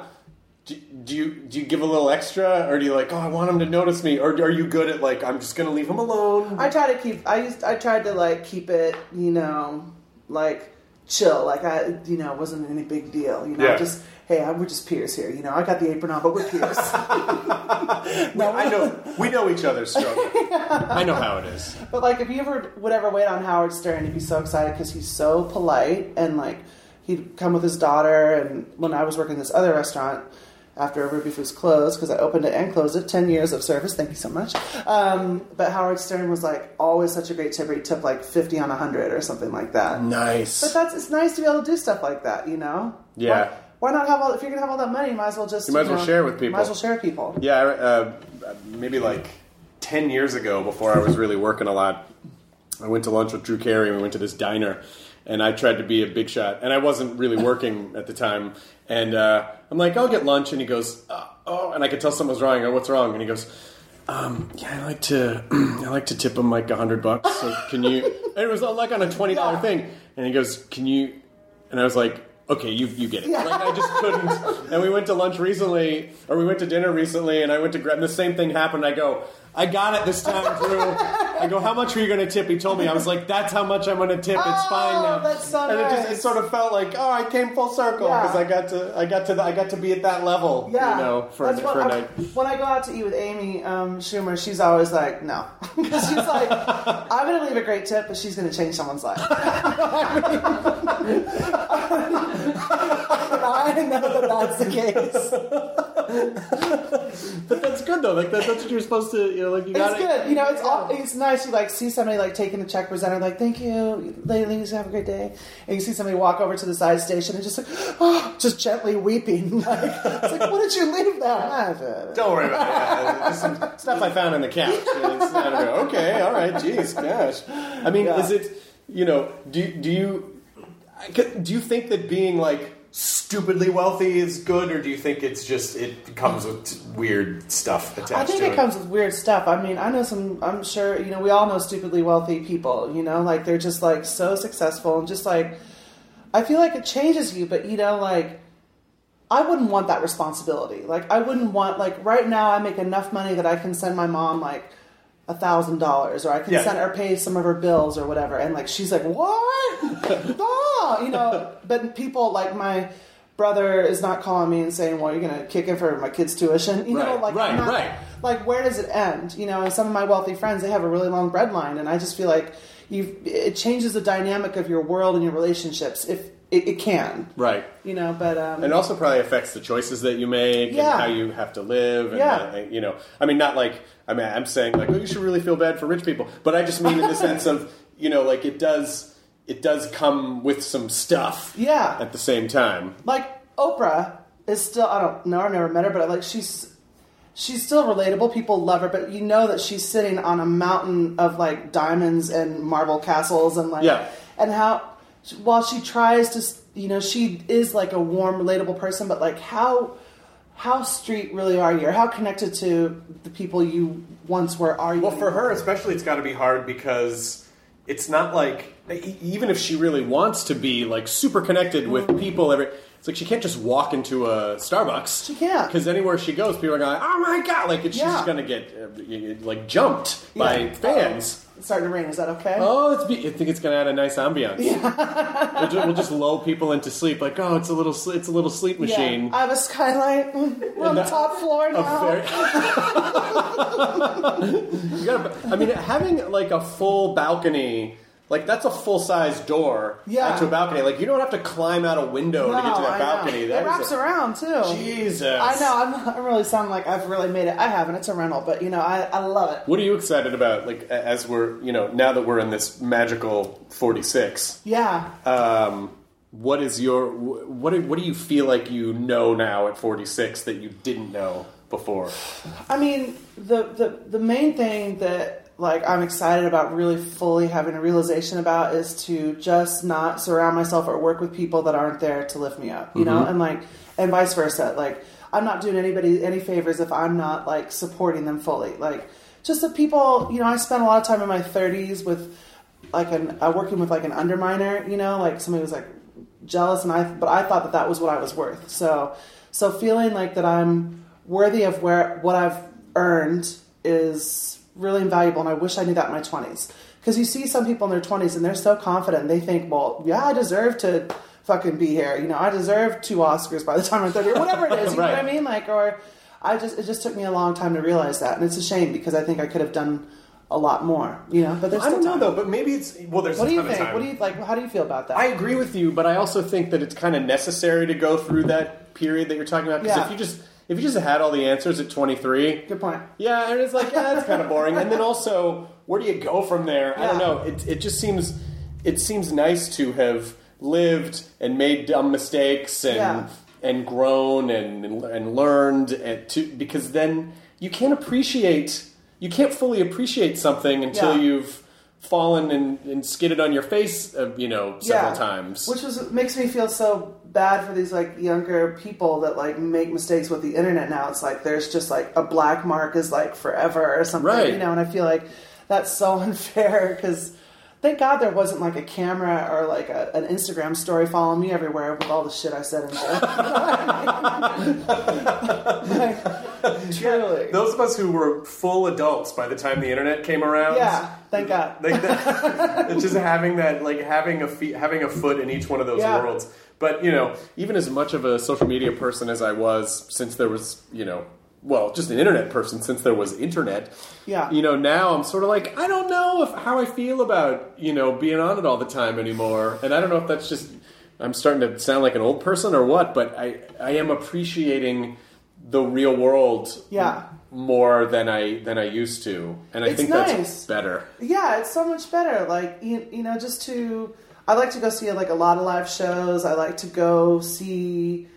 do, do you do you give a little extra, or do you like, oh, I want him to notice me, or are you good at like, I'm just gonna leave him alone? I try to keep. I used. I tried to like keep it. You know, like chill. Like I, you know, it wasn't any big deal. You know, Yeah. just hey, I, we're just peers here. You know, I got the apron on, but we're peers. *laughs* Well, I know we know each other's struggle. *laughs* I know how it is. but like, if you ever would ever wait on Howard Stern, you'd be so excited because he's so polite and like he'd come with his daughter. And when I was working this other restaurant. After Ruby Foo's closed, because I opened it and closed it, 10 years of service, thank you so much. Um, but Howard Stern was like always such a great tipper. He tipped like 50 on 100 or something like that. Nice. But that's it's nice to be able to do stuff like that, you know. Yeah. Why, why not have all? If you're gonna have all that money, you might as well just You might as well know, share with people. Might as well share with people. Yeah, uh, maybe like ten years ago, before I was really working a lot, I went to lunch with Drew Carey. and We went to this diner, and I tried to be a big shot, and I wasn't really working at the time. And uh, I'm like, I'll get lunch, and he goes, uh, oh, and I could tell something was wrong. Go, what's wrong? And he goes. Um, yeah, I like to *clears throat* I like to tip him like a hundred bucks. So can you? *laughs* And it was like on a twenty dollar Yeah. thing. And he goes, "Can you?" And I was like, "Okay, you you get it." Like I just couldn't. And we went to lunch recently, or we went to dinner recently, and I went to grab. And the same thing happened. I go, "I got it this time, Drew." I go, "How much are you going to tip?" He told me. I was like, "That's how much I'm going to tip. It's Oh, fine now." that's so and it just it sort of felt like, oh, I came full circle Yeah. because I got to I got to the, I got to be at that level. Yeah, you know, for, That's for what a I- night. When I go out to eat with Amy um, Schumer, she's always like, "No," *laughs* because she's like, "I'm going to leave a great tip, but she's going to change someone's life." *laughs* *laughs* I know that that's the case. *laughs* But that's good though. Like that, that's what you're supposed to. You know, like you got it. It's good. You know, it's all, it's nice. You like see somebody like taking the check presenter, like "Thank you, ladies, have a great day," and you see somebody walk over to the side station and just like, *gasps* oh, just gently weeping. *laughs* Like, it's like, what did you leave that? Don't worry about it. Yeah, just some stuff I found on the couch. *laughs* It's not okay, all right. Jeez, gosh. I mean, Yeah. is it? You know, do do you do you think that being like stupidly wealthy is good, or do you think it's just it comes with weird stuff attached I think to it comes with weird stuff. I mean, I know some. I'm sure you know. We all know stupidly wealthy people. You know, like they're just like so successful and just like. I feel like it changes you, but you know, like I wouldn't want that responsibility. Like I wouldn't want like right now I make enough money that I can send my mom like a thousand dollars or I can Yeah. send her pay some of her bills or whatever. And like she's like, What? no, *laughs* ah, you know, but people like my brother is not calling me and saying, Well, you're gonna kick in for my kid's tuition. You know, like right, not- right. like where does it end? You know, some of my wealthy friends they have a really long breadline and I just feel like you it changes the dynamic of your world and your relationships. If it, it can, Right. you know. But um, And it also probably affects the choices that you make Yeah. and how you have to live. And, Yeah. uh, you know, I mean, not like, I mean, I'm saying like, oh, you should really feel bad for rich people. But I just mean in the *laughs* sense of, you know, like it does, it does come with some stuff. Yeah. At the same time. like Oprah is still I don't know I've never met her but like she's she's still relatable people love her but you know that she's sitting on a mountain of like diamonds and marble castles and like Yeah. and how while she tries to you know she is like a warm relatable person but like how how street really are you or how connected to the people you once were are you Well, for her especially, it's got to be hard because it's not like even if she really wants to be like super connected with people, every it's like she can't just walk into a Starbucks. She can't. because anywhere she goes, people are going, "Oh my god!" Like it's, she's Yeah. just going to get uh, like jumped by Yeah. fans. It's starting to rain is that okay Oh, it's be- I think it's going to add a nice ambiance. we'll, just, we'll just lull people into sleep. Like, oh, it's a little, sl- it's a little sleep machine. yeah. I have a skylight we're on the top floor now very- *laughs* you gotta, I mean, having like a full balcony, like that's a full size door Yeah. to a balcony. Like you don't have to climb out a window to get to No, that I balcony. know. That it wraps a- around too. Jesus. I know. I'm, I'm really sounding like I've really made it. I haven't. It's a rental, but you know, I, I love it. What are you excited about? Like as we're, you know, now that we're in this magical forty six. Yeah. Um, what is your what? What do you feel like you know now at forty six that you didn't know before? I mean, the, the the main thing that like I'm excited about really fully having a realization about is to just not surround myself or work with people that aren't there to lift me up, you know, and like and vice versa. Like I'm not doing anybody any favors if I'm not like supporting them fully. Like just the people, you know, I spent a lot of time in my 30s with like an uh, working with like an underminer, you know, like somebody was like jealous and I but I thought that that was what I was worth. So so feeling like that I'm worthy of where what I've earned is really invaluable and I wish I knew that in my 20s. Cuz you see some people in their 20s and they're so confident they think, "Well, yeah, I deserve to fucking be here. You know, I deserve two Oscars by the time I'm 30 or whatever it is." You know what I *laughs* mean? Like or I just it just took me a long time to realize that and it's a shame because I think I could have done a lot more, you know, but there's I don't know time. though, but maybe it's well. There's What a do you think? What do you like? How do you feel about that? I agree with you, but I also think that it's kind of necessary to go through that period that you're talking about. Because Yeah. if you just if you just had all the answers at 23, Good point. yeah, and it's like yeah, that's kind of boring. And then also, where do you go from there? I don't Yeah. know. It it just seems it seems nice to have lived and made dumb mistakes and Yeah. and grown and and learned and to because then you can't appreciate you can't fully appreciate something until Yeah. you've fallen and, and skidded on your face, uh, you know, several Yeah. times. Which was makes me feel so bad for these like younger people that like make mistakes with the internet now. It's like there's just like a black mark is like forever or something, Right. you know. And I feel like that's so *laughs* unfair because thank God there wasn't like a camera or like a, an Instagram story following me everywhere with all the shit I said did. *laughs* like, truly, Those of us who were full adults by the time the internet came around, yeah. Thank God. *laughs* like that, just having that, like having a feet, having a foot in each one of those Yeah. worlds. But you know, even as much of a social media person as I was, since there was, you know, well, just an internet person since there was internet. Yeah. You know, now I'm sort of like I don't know if how I feel about you know being on it all the time anymore, and I don't know if that's just I'm starting to sound like an old person or what, but I I am appreciating the real world Yeah. more than I than I used to, and I It's think nice. that's better. Yeah, it's so much better. Like you, you know, just to I like to go see like a lot of live shows. I like to go see.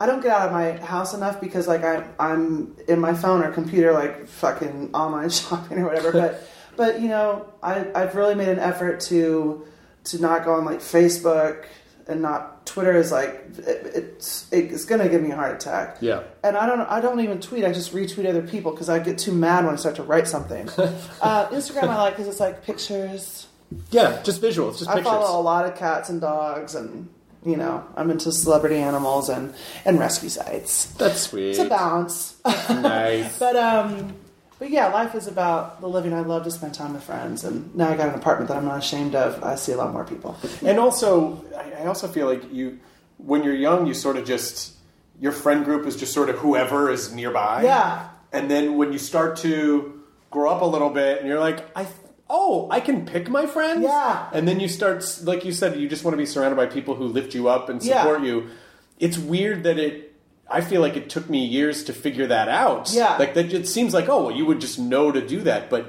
I don't get out of my house enough because like I I'm in my phone or computer like fucking online *laughs* shopping or whatever. but *laughs* but you know I I've really made an effort to to not go on like Facebook and not Twitter is like it, it's it's gonna give me a heart attack. Yeah. And I don't I don't even tweet. I just retweet other people because I get too mad when I start to write something. *laughs* uh, Instagram I like because it's like pictures. Yeah, just visuals, just I pictures. follow a lot of cats and dogs, and you know I'm into celebrity animals and and rescue sites. That's sweet. It's a balance. nice. *laughs* but um, but yeah, life is about the living. I love to spend time with friends, and now I got an apartment that I'm not ashamed of. I see a lot more people. And also, I I also feel like you, when you're young, you sort of just your friend group is just sort of whoever is nearby. Yeah. And then when you start to grow up a little bit, and you're like, I, oh, I can pick my friends. Yeah. And then you start, like you said, you just want to be surrounded by people who lift you up and Yeah. support you. It's weird that it. I feel like it took me years to figure that out. Yeah. Like that, it seems like oh, well, you would just know to do that, but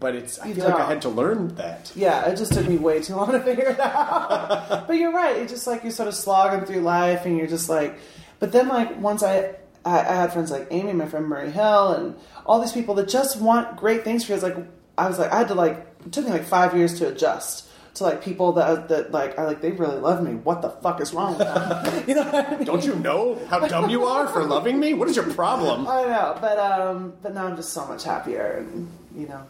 but it's. I You feel like I had to learn that. Yeah, it just took me way too long to *laughs* figure it out. but you're right. It's just like you're sort of slogging through life, and you're just like. But then, like once I, I, I had friends like Amy, my friend Murray Hill, and all these people that just want great things for you. It's like I was like I had to like it took me like five years to adjust to like people that that like are like they really love me. What the fuck is wrong with them? *laughs* you know what I mean? Don't you know how dumb you are for loving me? What is your problem? I know, but um, but now I'm just so much happier, and you know,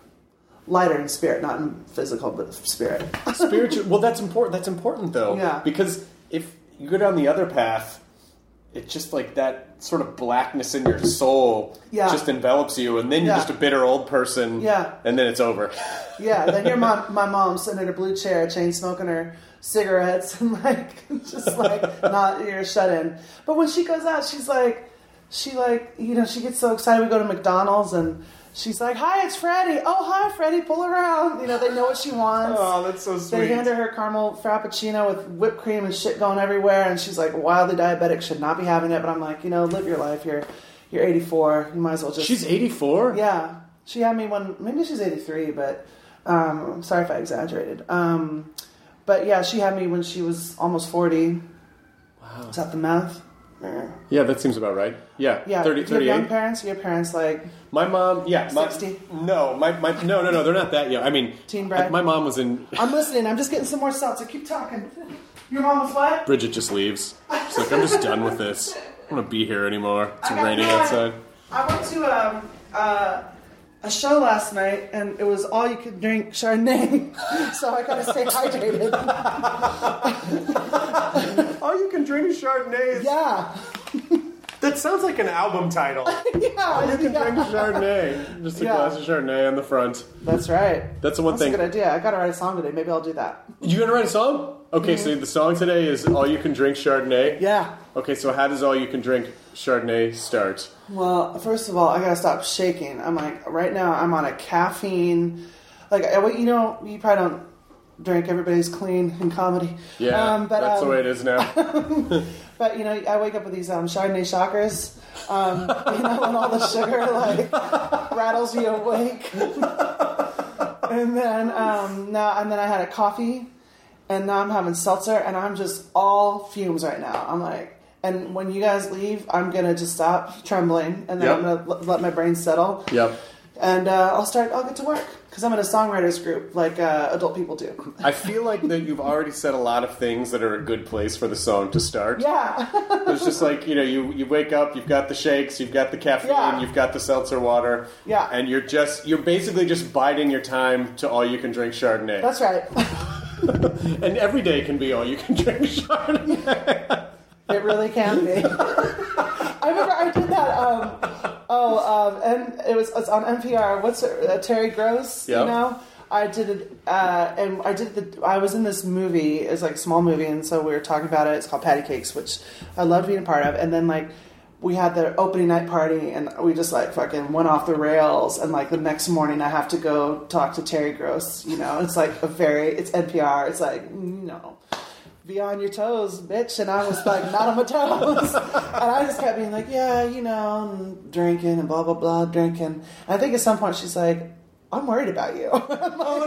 lighter in spirit, not in physical, but spirit. *laughs* spiritual well that's important that's important though Yeah. because if you go down the other path it's just like that sort of blackness in your soul Yeah. just envelops you and then you're Yeah. just a bitter old person Yeah. and then it's over *laughs* Yeah, then your mom, my mom sitting in a blue chair, chain smoking her cigarettes, *laughs* and like just like not you're shut in. But when she goes out, she's like, she like you know she gets so excited. We go to McDonald's and she's like, "Hi, it's Freddie. Oh, hi, Freddie. Pull around." You know they know what she wants. oh that's so sweet. They hand her her caramel frappuccino with whipped cream and shit going everywhere, and she's like wildly diabetic, should not be having it. But I'm like, you know, live your life. You're you're 84. You might as well just. she's 84 Yeah, she had me when maybe she's 83, but um, I'm sorry if I exaggerated. Um, but yeah, she had me when she was almost 40. Wow. Is that the math? Yeah. yeah that seems about right yeah, Yeah. 30, Do you have young parents? Are your parents like my mom yeah my, 60? no my, my no no no they're not that young i mean Teen Brad? my mom was in I'm listening. I'm just getting some more seltzer. Keep talking. Your mom was what? bridget just leaves she's like i'm just done with this i don't want to be here anymore it's I raining outside I went to um, uh, a show last night, and it was all you could drink Chardonnay, *laughs* so I gotta stay hydrated. *laughs* oh you can drink chardonnay yeah, That sounds like an album title. *laughs* yeah, all you can yeah. drink Chardonnay. Just a Yeah. glass of Chardonnay on the front. That's right. That's the one That's thing. a good idea. I gotta write a song today. Maybe I'll do that. You gonna write a song? Okay, mm-hmm. so the song today is All You Can Drink Chardonnay. Yeah. Okay, so how does All You Can Drink Chardonnay start? Well, first of all, I gotta stop shaking. I'm like, right now, I'm on a caffeine. Like, you know, you probably don't drink. Everybody's clean in comedy. Yeah, Um, but, that's the um, way it is now. *laughs* But you know, I wake up with these um, Chardonnay shockers. Um, you know, and all the sugar like rattles you awake. *laughs* and then um, now, and then I had a coffee, and now I'm having seltzer, and I'm just all fumes right now. I'm like, and when you guys leave, I'm gonna just stop trembling, and then Yep. I'm gonna l- let my brain settle. yep. And uh, I'll start. I'll get to work because I'm in a songwriters group, like uh, adult people do. I feel like that you've already said a lot of things that are a good place for the song to start. Yeah. *laughs* It's just like, you know, you, you wake up, you've got the shakes, you've got the caffeine, Yeah. you've got the seltzer water. Yeah. And you're just, you're basically just biding your time to all you can drink Chardonnay. That's right. *laughs* and every day can be all you can drink *laughs* Chardonnay. It really can be. *laughs* I remember I did that. Um, oh, um, and it was it's on NPR. What's it? Uh, Terry Gross. Yep. You know, I did it, uh, and I did the. I was in this movie. It's like a small movie, and so we were talking about it. It's called Patti Cake$, which I loved being a part of. And then like. We had the opening night party and we just like fucking went off the rails and like the next morning I have to go talk to Terry Gross, you know. It's like a very it's NPR. It's like, you know, be on your toes, bitch. And I was like, not on my toes. *laughs* and I just kept being like, yeah, you know, and drinking and blah, blah, blah, drinking. And I think at some point she's like, I'm worried about you. *laughs* oh,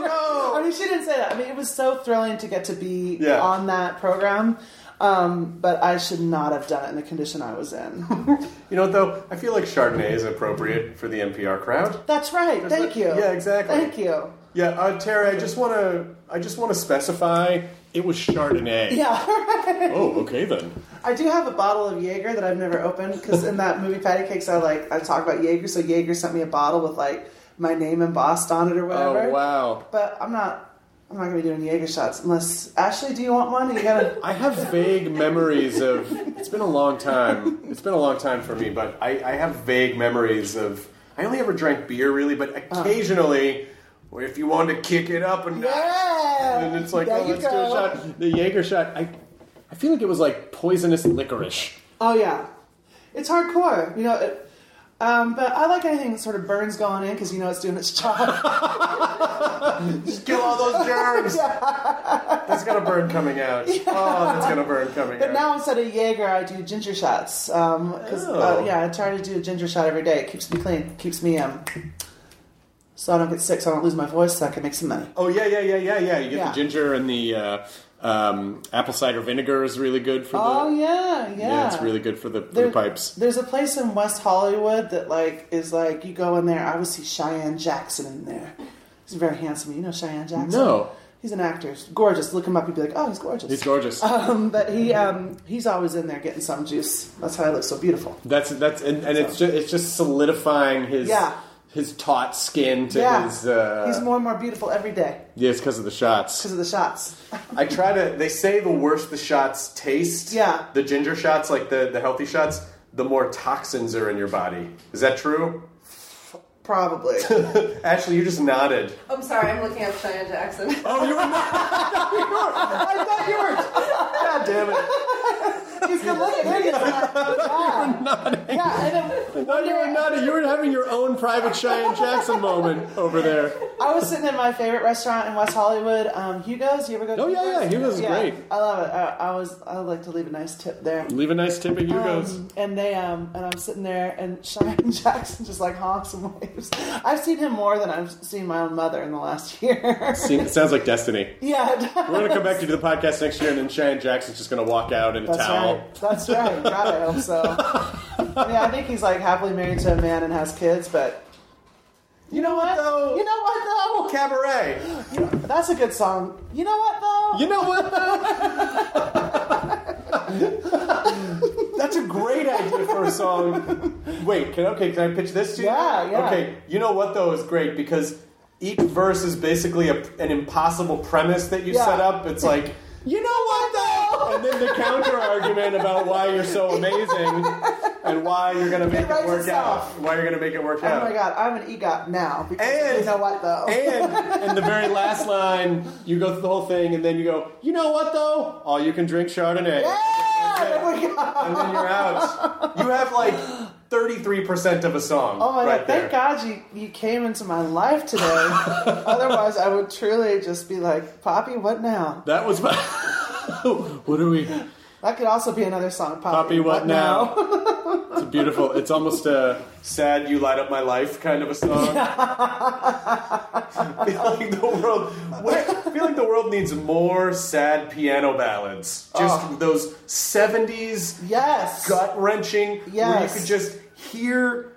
no. I mean, she didn't say that. I mean, it was so thrilling to get to be Yeah. on that program. Um, but I should not have done it in the condition I was in. *laughs* You know though? I feel like Chardonnay is appropriate for the NPR crowd. That's right. Thank that- you. yeah, exactly. Thank you. Yeah, uh, Terry, I just want to, I just want to specify it was Chardonnay. Yeah. *laughs* Oh, okay then. I do have a bottle of Jaeger that I've never opened because in that movie Patti Cake$, I like I talk about Jaeger, so Jaeger sent me a bottle with like my name embossed on it or whatever. Oh, wow. But I'm not. I'm not gonna be doing Jaeger shots unless Ashley. Do you want one? You gotta. *laughs* I have vague memories of. It's been a long time. It's been a long time for me, but I, I have vague memories of. I only ever drank beer, really, but ah. occasionally, if you wanted to kick it up and Yeah. and it's like, There oh, let's do a shot. The Jaeger shot. I, I feel like it was like poisonous licorice. Oh yeah, it's hardcore. You know, it, Um, but I like anything that sort of burns going in because you know it's doing its job. *laughs* *laughs* Just kill all those germs. That's gonna burn coming out. *laughs* Oh, that's gonna burn coming But out. now instead of Jaeger, I do ginger shots. Um 'cause Oh. uh, yeah, I try to do a ginger shot every day. It keeps me clean, keeps me um, so I don't get sick, so I don't lose my voice, so I can make some money. oh yeah, yeah, yeah, yeah, yeah. You get Yeah. the ginger and the uh, um, apple cider vinegar is really good for the. Oh yeah, yeah. yeah. it's really good for the, for There- the pipes. There's a place in West Hollywood that like is like you go in there. I would see Cheyenne Jackson in there. He's very handsome. You know Cheyenne Jackson? No. He's an actor. He's gorgeous. Look him up. You'd be like, oh, he's gorgeous. He's gorgeous. Um, but he um, he's always in there getting some juice. That's how he looks so beautiful. That's that's and, and it's just it's just solidifying his Yeah. His taut skin to yeah, his. Uh, he's more and more beautiful every day yeah, it's because of the shots. because of the shots. I try to. They say the worse the shots taste. Yeah. The ginger shots, like the the healthy shots, the more toxins are in your body. Is that true? Probably. *laughs* Ashley, you just nodded. I'm sorry, I'm looking up Cheyenne Jackson. Oh, you were not. *laughs* I thought you were. God damn it! He's good looking. isn't he? Yeah. Yeah, and then I thought you were nodding. You were having your own private Cheyenne Jackson moment over there. I was sitting in my favorite restaurant in West Hollywood, um, Hugo's. You ever go? to Oh, yeah, yeah, Hugo's is great. I love it. I, I was. I would like to leave a nice tip there. Leave a nice tip at Hugo's. Um, and they um and I'm sitting there and *laughs* Cheyenne Jackson just like honks and waves. I've seen him more than I've seen my own mother in the last *laughs* year. It sounds like destiny. yeah, it does. We're gonna come back to do the podcast next year, and then Cheyenne Jackson's just gonna walk out in a That's towel. Right. That's right. God, I hope so. yeah, I think he's like happily married to a man and has kids, but You know what though? you know what though? Cabaret. That's a good song. You know what though? You know what though? That's a great idea for a song. Wait, can okay? Can I pitch this to you? Yeah, yeah. Okay, you know what though is great because each verse is basically a, an impossible premise that you Yeah. set up. It's like. You know what though? *laughs* And then the counter argument about why you're so amazing and why you're gonna make it, writes work out. itself. Why you're gonna make it work Oh out. Oh my god, I'm an EGOT now because And- you know what though? *laughs* And in the very last line, you go through the whole thing, and then you go, you know what though? All you can drink Chardonnay. yeah, there we go. And then you're out. You have like 33% of a song. Oh my right god! there. Thank God you you came into my life today. *laughs* Otherwise, I would truly just be like, "Poppy, what now?" That was my. *laughs* what are we? That could also be another song. Poppy, Poppy, what now? *laughs* It's a beautiful. It's almost a sad "You Light Up My Life" kind of a song. I *laughs* feel like the world. I feel like the world needs more sad piano ballads. Just those '70s yes. gut wrenching Yes, where you could just hear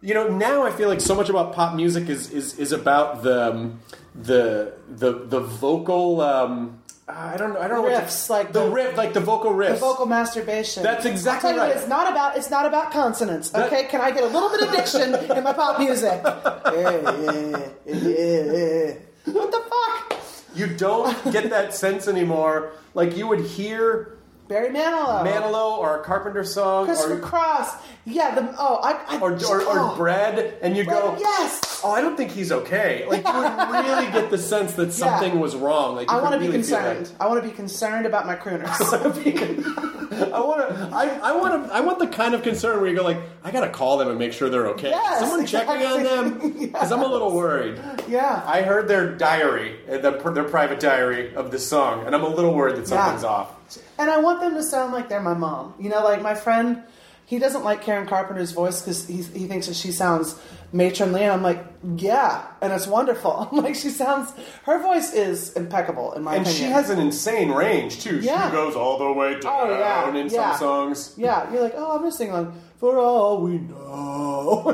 you know now i feel like so much about pop music is is, is about the um, the the the vocal um i don't know i don't know Riffs, to, like the, the- riff like the vocal riffs The vocal masturbation. That's exactly I'll tell you right. it's not about. It's not about consonants. That- Okay, can I get a little bit of diction in my pop music? Yeah, yeah, yeah, yeah. What the fuck? you don't get that sense anymore like you would hear Barry Manilow, manilow or a carpenter song Christopher or, Cross. Yeah, the oh, I, I or, or, or oh. bread and you go Yes. oh i don't think he's okay like you would really get the sense that something was wrong like I want to be really that. concerned. I want to be concerned about my crooners. *laughs* I want to. I, I want to. I want the kind of concern where you go like, I gotta call them and make sure they're okay. Yes, Someone checking on them because *laughs* I'm a little worried. yeah. I heard their diary, uh, the, their private diary of this song, and I'm a little worried that Yeah. something's off. And I want them to sound like they're my mom. You know, like my friend, he doesn't like Karen Carpenter's voice because he, he thinks that she sounds matronly. And I'm like, yeah, and it's wonderful. I'm *laughs* like, she sounds, her voice is impeccable in my And opinion. And she has an insane range too. Yeah. She goes all the way down Oh, yeah, in yeah. some songs. Yeah, you're like, oh, I'm just singing like, for all we know.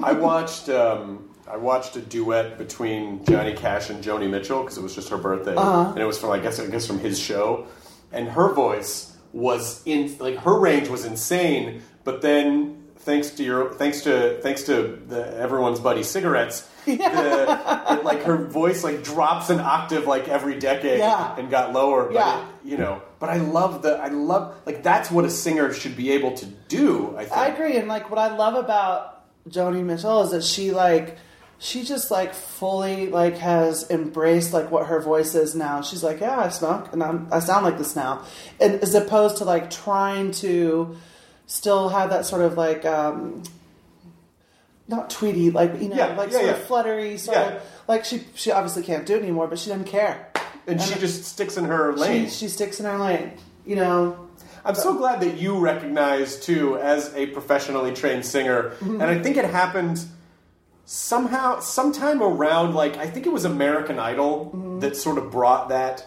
*laughs* I watched. Um, I watched a duet between Johnny Cash and Joni Mitchell because it was just her birthday, Uh-huh. and it was from I guess I guess from his show, and her voice was in like her range was insane, but then thanks to your thanks to thanks to the, everyone's buddy cigarettes, *laughs* the, it, like her voice like drops an octave like every decade Yeah. and got lower. But Yeah. it, you know, but I love the I love like that's what a singer should be able to do. I think. I agree, and like what I love about Joni Mitchell is that she like she just like fully like has embraced like what her voice is now. She's like, yeah, I smoke and I'm, I sound like this now, and as opposed to like trying to still have that sort of like um, not Tweety, like you know, Yeah, like yeah, sort yeah. of fluttery, sort Yeah. of like she she obviously can't do it anymore, but she doesn't care. and she just sticks in her lane. She she sticks in her lane. You know, I'm so glad that you recognize too as a professionally trained singer, Mm-hmm. and I think it happened somehow, sometime around like I think it was American Idol Mm-hmm. that sort of brought that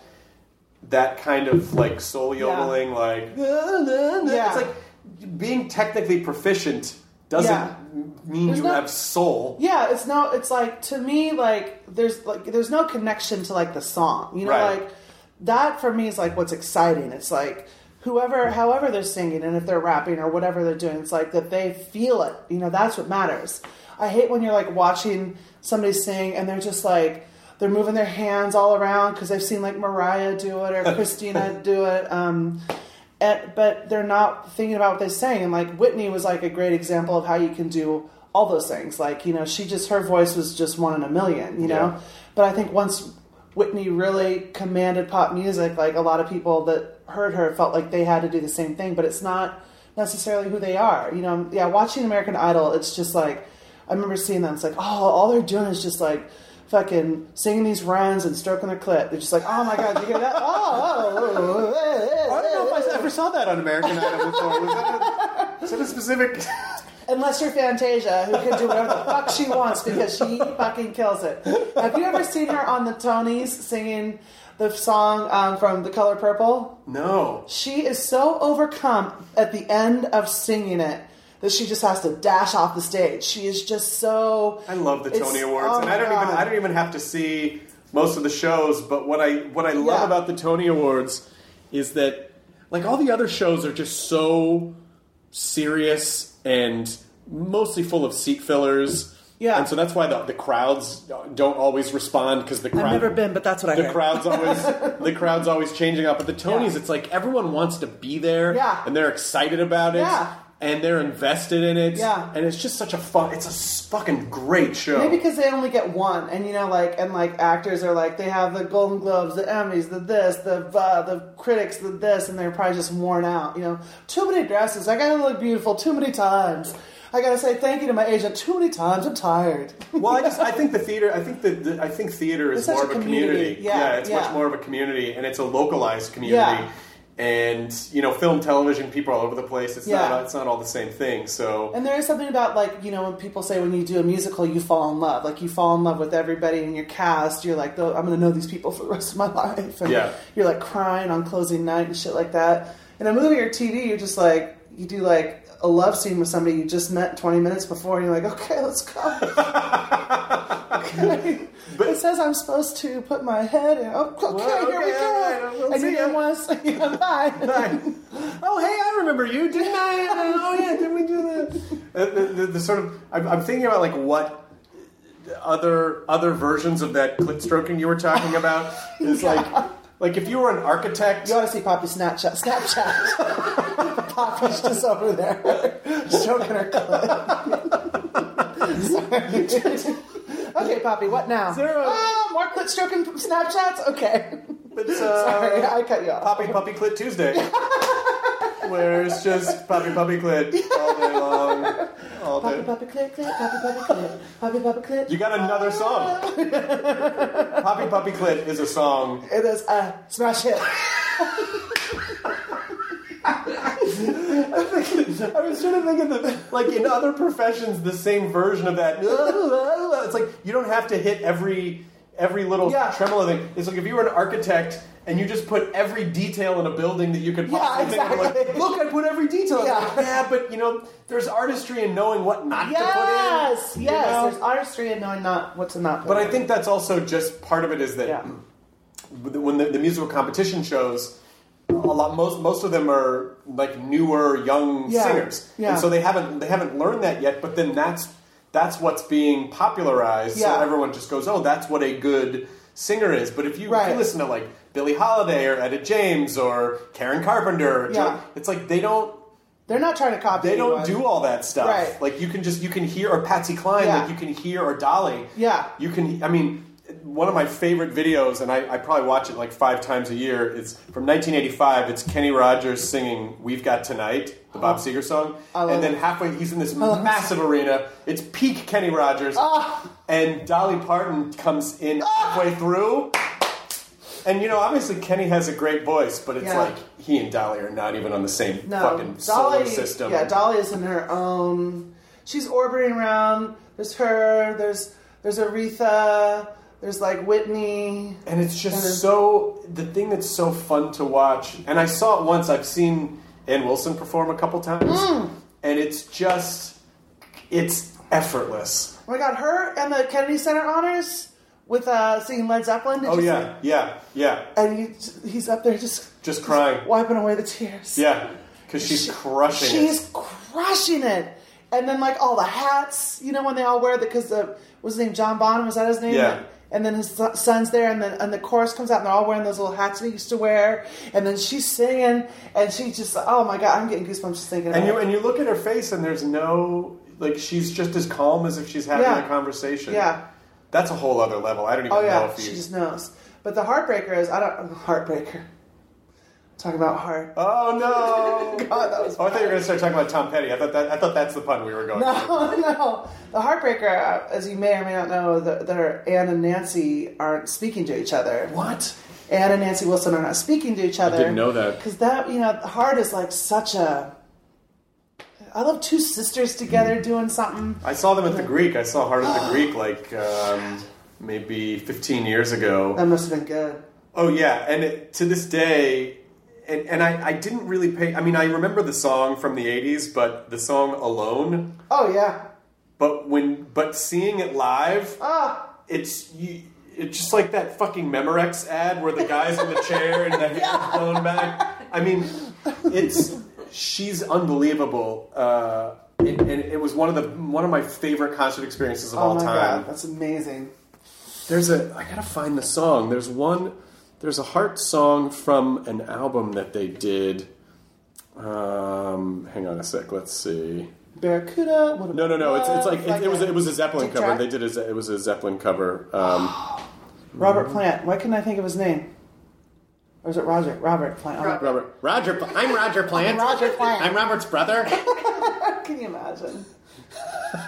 that kind of like soul yodeling, like Yeah. it's like being technically proficient doesn't Yeah. mean There's you no- have soul. Yeah, it's no. It's like to me, like there's like there's no connection to like the song. You know, Right. like that for me is like what's exciting. It's like whoever, however they're singing, and if they're rapping or whatever they're doing, it's like that they feel it. You know, that's what matters. I hate when you're like watching somebody sing and they're just like they're moving their hands all around because I've seen like Mariah do it or *laughs* Christina do it. Um, and, but they're not thinking about what they're saying. And like Whitney was like a great example of how you can do all those things. Like you know, she just her voice was just one in a million. You know, Yeah. but I think once Whitney really commanded pop music, like a lot of people that heard her felt like they had to do the same thing. But it's not necessarily who they are. You know, yeah. Watching American Idol, it's just like I remember seeing them. It's like oh, all they're doing is just like. Fucking singing these runs and stroking their clit. They're just like, oh my god, you hear that? Oh, oh, oh, oh, I don't know if I ever saw that on American Idol before. Was that a, was that a specific? *laughs* Unless you're Fantasia, who can do whatever the fuck she wants because she fucking kills it. Have you ever seen her on the Tonys singing the song um, from The Color Purple? No. She is so overcome at the end of singing it that she just has to dash off the stage. She is just so. I love the Tony Awards, oh and I don't even I don't even have to see most of the shows. But what I what I love Yeah. about the Tony Awards is that like all the other shows are just so serious and mostly full of seat fillers. Yeah. and so that's why the, the crowds don't always respond because the crowd. I've never been, but that's what I the heard. crowd's *laughs* always the crowd's always changing up. But the Tonys, Yeah. it's like everyone wants to be there, Yeah. and they're excited about it, Yeah. And they're invested in it, Yeah. and it's just such a fun. It's a fucking great show. Maybe because they only get one, and you know, like, and like actors are like, they have the Golden Globes, the Emmys, the this, the uh, the critics, the this, and they're probably just worn out. You know, too many dresses. I gotta look beautiful too many times. I gotta say thank you to my agent too many times. I'm tired. well, I just I think the *laughs* theater. I think that the, I think theater is It's more of a community. community. Yeah, it's yeah. much more of a community, and it's a localized community. Yeah. And you know, film, television, people all over the place. It's Yeah. not it's not all the same thing. So And there is something about like you know when people say when you do a musical you fall in love, like you fall in love with everybody in your cast. You're like, "Oh, I'm going to know these people for the rest of my *laughs* life. And Yeah. You're like crying on closing night and shit like that. In a movie or TV, you're just like you do like a love scene with somebody you just met 20 minutes before, and you're like, okay, let's go. *laughs* *laughs* okay. *laughs* But- it says I'm supposed to put my head in. Oh, okay, Well, here we go. right, we'll and see you didn't want to say *laughs* yeah, *laughs* bye. oh, hey, I remember you, didn't I? Oh, yeah, did we do that? Uh, the, the, the sort of, I'm, I'm thinking about like what other other versions of that clit stroking you were talking about. Is like, like if you were an architect, You want to see Poppy Snapchat. Snapchat. Poppy's just over there stroking her clit. *laughs* Okay, Poppy, what now? a- Ah, more clit stroking Snapchats? Okay. it's *laughs* uh, Sorry, I cut you off. Poppy Puppy Clit Tuesday, *laughs* where it's just Poppy Puppy Clit all day long, all day. Poppy, Puppy clit, clit, Poppy, Poppy, clit. Poppy, Poppy, clit. You got another song. Poppy Puppy Clit is a song. It is a smash hit. I was trying to think of the like in other professions, the same version of that. It's like you don't have to hit every every little Yeah. tremolo thing. It's like if you were an architect and you just put every detail in a building that you could Yeah, possibly of, exactly. like, look, I put every detail. Yeah. Like, yeah, but you know, there's artistry in knowing what not Yes, to put in. yes. know? There's artistry in knowing not what to not put But I think that's also just part of it is that Yeah. when the, the musical competition shows, a lot most most of them are like newer young Yeah, singers, yeah. and so they haven't they haven't learned that yet. But then that's that's what's being popularized. Yeah. So everyone just goes, oh, that's what a good singer is. But if you, if Right. you listen to like Billie Holiday or Etta James or Karen Carpenter, Yeah. It's like they don't They're not trying to copy they don't do all that stuff. Right. Like you can just you can hear or Patsy Cline, Yeah. like you can hear or Dolly. Yeah. You can. I mean, one of my favorite videos, and I, I probably watch it like five times a year. It's from 1985. It's Kenny Rogers singing "We've Got Tonight," the Bob Seger song, and then halfway he's in this massive arena. It's peak Kenny Rogers, Ah. and Dolly Parton comes in halfway through. And you know, obviously Kenny has a great voice, but it's Yeah. like he and Dolly are not even on the same No, fucking solar Dolly. system. Yeah, Dolly is in her own. She's orbiting around. There's her. There's there's Aretha. There's like Whitney. And it's just And so the thing that's so fun to watch. And I saw it once. I've seen Ann Wilson perform a couple times, Mm. and it's just it's effortless. Oh my God, her and the Kennedy Center honors with uh, singing Led Zeppelin. Did Oh yeah, yeah, yeah. And he, he's up there just Just crying. wiping away the tears. Yeah, because she's She- crushing She's it. crushing it. And then like all the hats, you know, when they all wear the because the what's his name, John Bonham, was that his name? Yeah. And then his son's there, and then and the chorus comes out, and they're all wearing those little hats he used to wear. And then she's singing, and she just, oh my god, I'm getting goosebumps just thinking And about you it. and you look at her face, and there's no like she's just as calm as if she's having Yeah. a conversation. Yeah. that's a whole other level. I don't even Oh know yeah, if she just knows. But the heartbreaker is I don't heartbreaker. Talking about heart. Oh no! *laughs* God, that was. Oh, I thought you were going to start talking about Tom Petty. I thought that I thought that's the pun we were going. No, for. *laughs* no. The heartbreaker, uh, as you may or may not know, that, that Ann and Nancy aren't speaking to each other. What? Ann and Nancy Wilson are not speaking to each other. I didn't know that. Because that, you know, heart is like such a. I love two sisters together doing something. I saw them at the Greek. I saw Heart at the *gasps* Greek like um, maybe 15 years ago. That must have been good. Oh yeah, and it, to this day, and, and I, I didn't really pay. I mean, I remember the song from the '80s, but the song alone. Oh yeah. But when but seeing it live, Ah. it's you, it's just like that fucking Memorex ad where the guy's in the chair and the *laughs* hair's blown back. I mean, it's she's unbelievable. Uh, and, and it was one of the one of my favorite concert experiences of Oh all my time. god, that's amazing. There's a I gotta find the song. There's one. There's a heart song from an album that they did. Um, hang on a sec. Let's see. Barracuda. What No, no, no. It's it's like it, it was a it was a Zeppelin Dick cover. track? They did a, it was a Zeppelin cover. Um, *gasps* Robert Plant. Why couldn't I think of his name? Or is it Roger? Robert Plant. Oh, Robert Roger. I'm Roger Plant. Roger Plant. I'm Robert's brother. *laughs* Can you imagine? *laughs*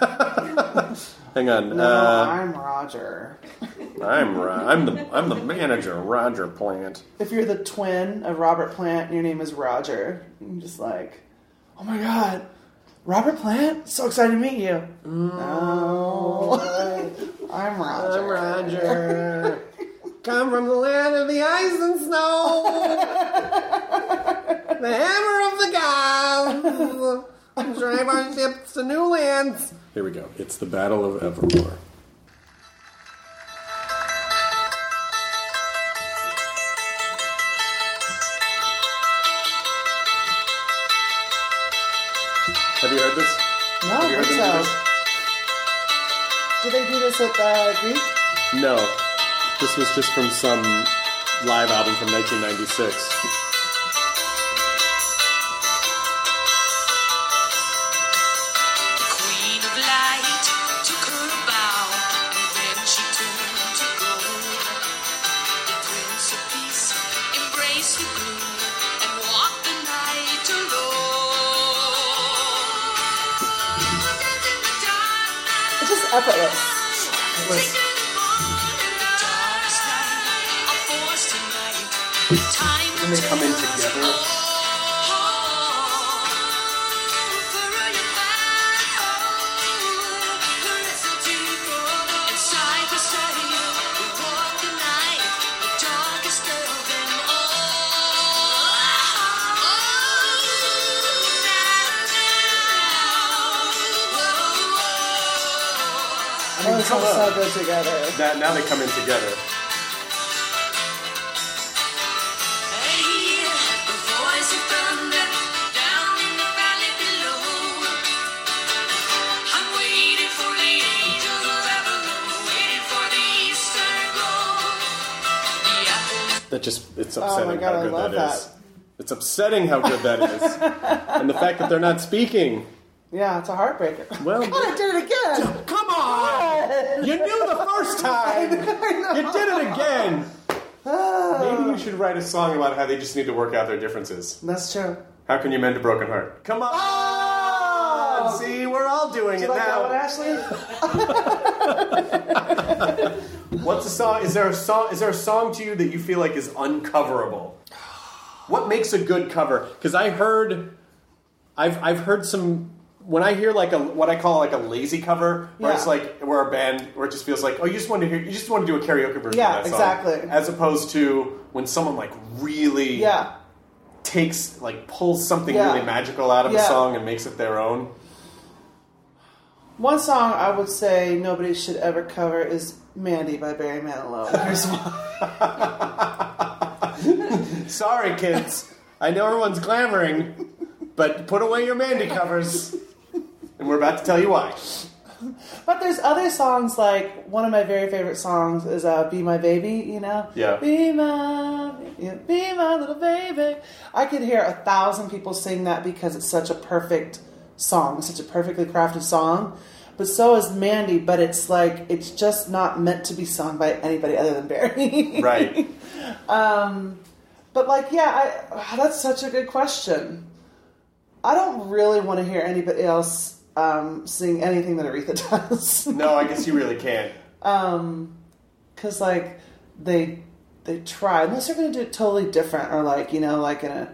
Hang on. No, Uh, I'm Roger. *laughs* I'm I'm the I'm the manager, Roger Plant. If you're the twin of Robert Plant and your name is Roger, I'm just like, oh my god, Robert Plant? So excited to meet you. No. Mm. Oh. *laughs* I'm Roger. I'm Roger. *laughs* Come from the land of the ice and snow. *laughs* the hammer of the gods. Drive our ships to new lands. Here we go. It's the Battle of Evermore. This? Did they do uh, this at the Greek? No. This was just from some live album from 1996. Queen of light took her bow, and then she turned to gold. The Prince of Peace embraced the gloom and walked the night alone. It's just effortless. Time And they come in together. Oh, it sounds so good together. That, now they come in together. That just, it's Oh upsetting God, how I good love that is. It's upsetting how good that is. and the fact that they're not speaking. *laughs* Yeah, it's a heartbreaker. Well, God, I did it again. Come on! You knew the first time. *laughs* you did it again. *sighs* Maybe you should write a song about how they just need to work out their differences. That's true. How can you mend a broken heart? Come on. Oh! See, we're all doing Do it you like that one, now. Ashley? *laughs* What's a song? Is there a song? Is there a song to you that you feel like is uncoverable? What makes a good cover? Because I heard, I've I've heard some. When I hear like a what I call like a lazy cover, where it's like where a band where it just feels like oh you just want to hear you just want to do a karaoke version Yeah, of that song, exactly. as opposed to when someone like really Yeah. takes like pulls something Yeah. really magical out of a song and makes it their own. One song I would say nobody should ever cover is Mandy by Barry Manilow. Here's. *laughs* Sorry, kids. I know everyone's clamoring, but put away your Mandy covers, and we're about to tell you why. But there's other songs like one of my very favorite songs is uh, "Be My Baby." You know, Yeah. Be my, be my little baby. I could hear a thousand people sing that because it's such a perfect song, it's such a perfectly crafted song. But so is Mandy. But it's like it's just not meant to be sung by anybody other than Barry. *laughs* Right. *laughs* Um, but like, yeah, I, that's such a good question. I don't really want to hear anybody else um, sing anything that Aretha *laughs* does. No, I guess you really can't. Um, cause like they they try unless they're gonna do it totally different or like you know like in a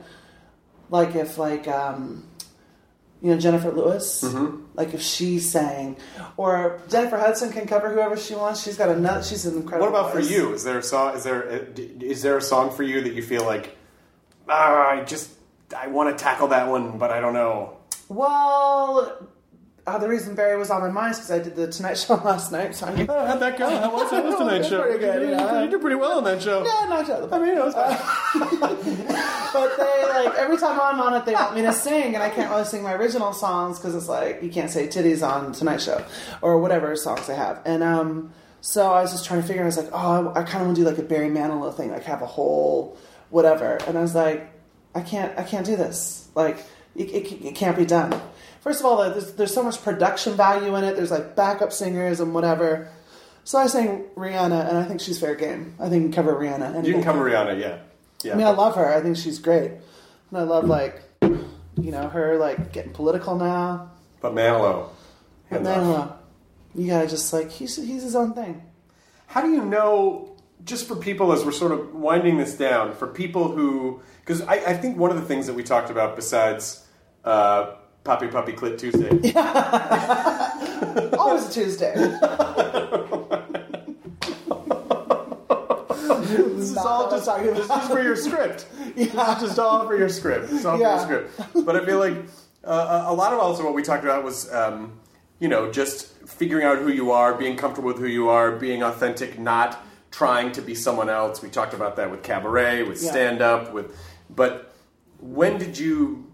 like if like um you know Jennifer Lewis like if she sang or Jennifer Hudson can cover whoever she wants she's got a nut she's an incredible What about for you? Is there a song? Is there is there a song for you that you feel like ah, I just I want to tackle that one, but I don't know. well uh, the reason Barry was on my mind is because I did the Tonight Show *laughs* last night so I'm Oh, how'd that go? *laughs* How was it? Was Tonight Show. pretty good, You, yeah. you did pretty well on that show. yeah out the I mean, it was fine. *laughs* but they like every time I'm on it, they want me to sing, and I can't really sing my original songs because it's like you can't say titties on Tonight Show or whatever songs they have. And um, so I was just trying to figure. I was like, oh, I, I kind of want to do like a Barry Manilow thing, like have a whole whatever. And I was like, I can't, I can't do this. Like it, it, it can't be done. First of all, there's, there's so much production value in it. There's like backup singers and whatever. So I sang Rihanna, and I think she's fair game. I think you can cover Rihanna. And You can cover Rihanna, yeah. Yeah. I mean, I love her. I think she's great, and I love like, you know, her like getting political now. but Manilow. And hands then off. uh, you gotta just like he's he's his own thing. How do you know, just for people as we're sort of winding this down, for people who, because I, I think one of the things that we talked about besides uh, Poppy Puppy Clit Tuesday, *laughs* Always a Tuesday. this is all just this is for your script. *laughs* This is just all for your script. It's all Yeah. for your script. *laughs* But I feel like uh, a lot of also what we talked about was, um, you know, just figuring out who you are, being comfortable with who you are, being authentic, not trying to be someone else. We talked about that with cabaret, with Yeah. stand up, with. But when did you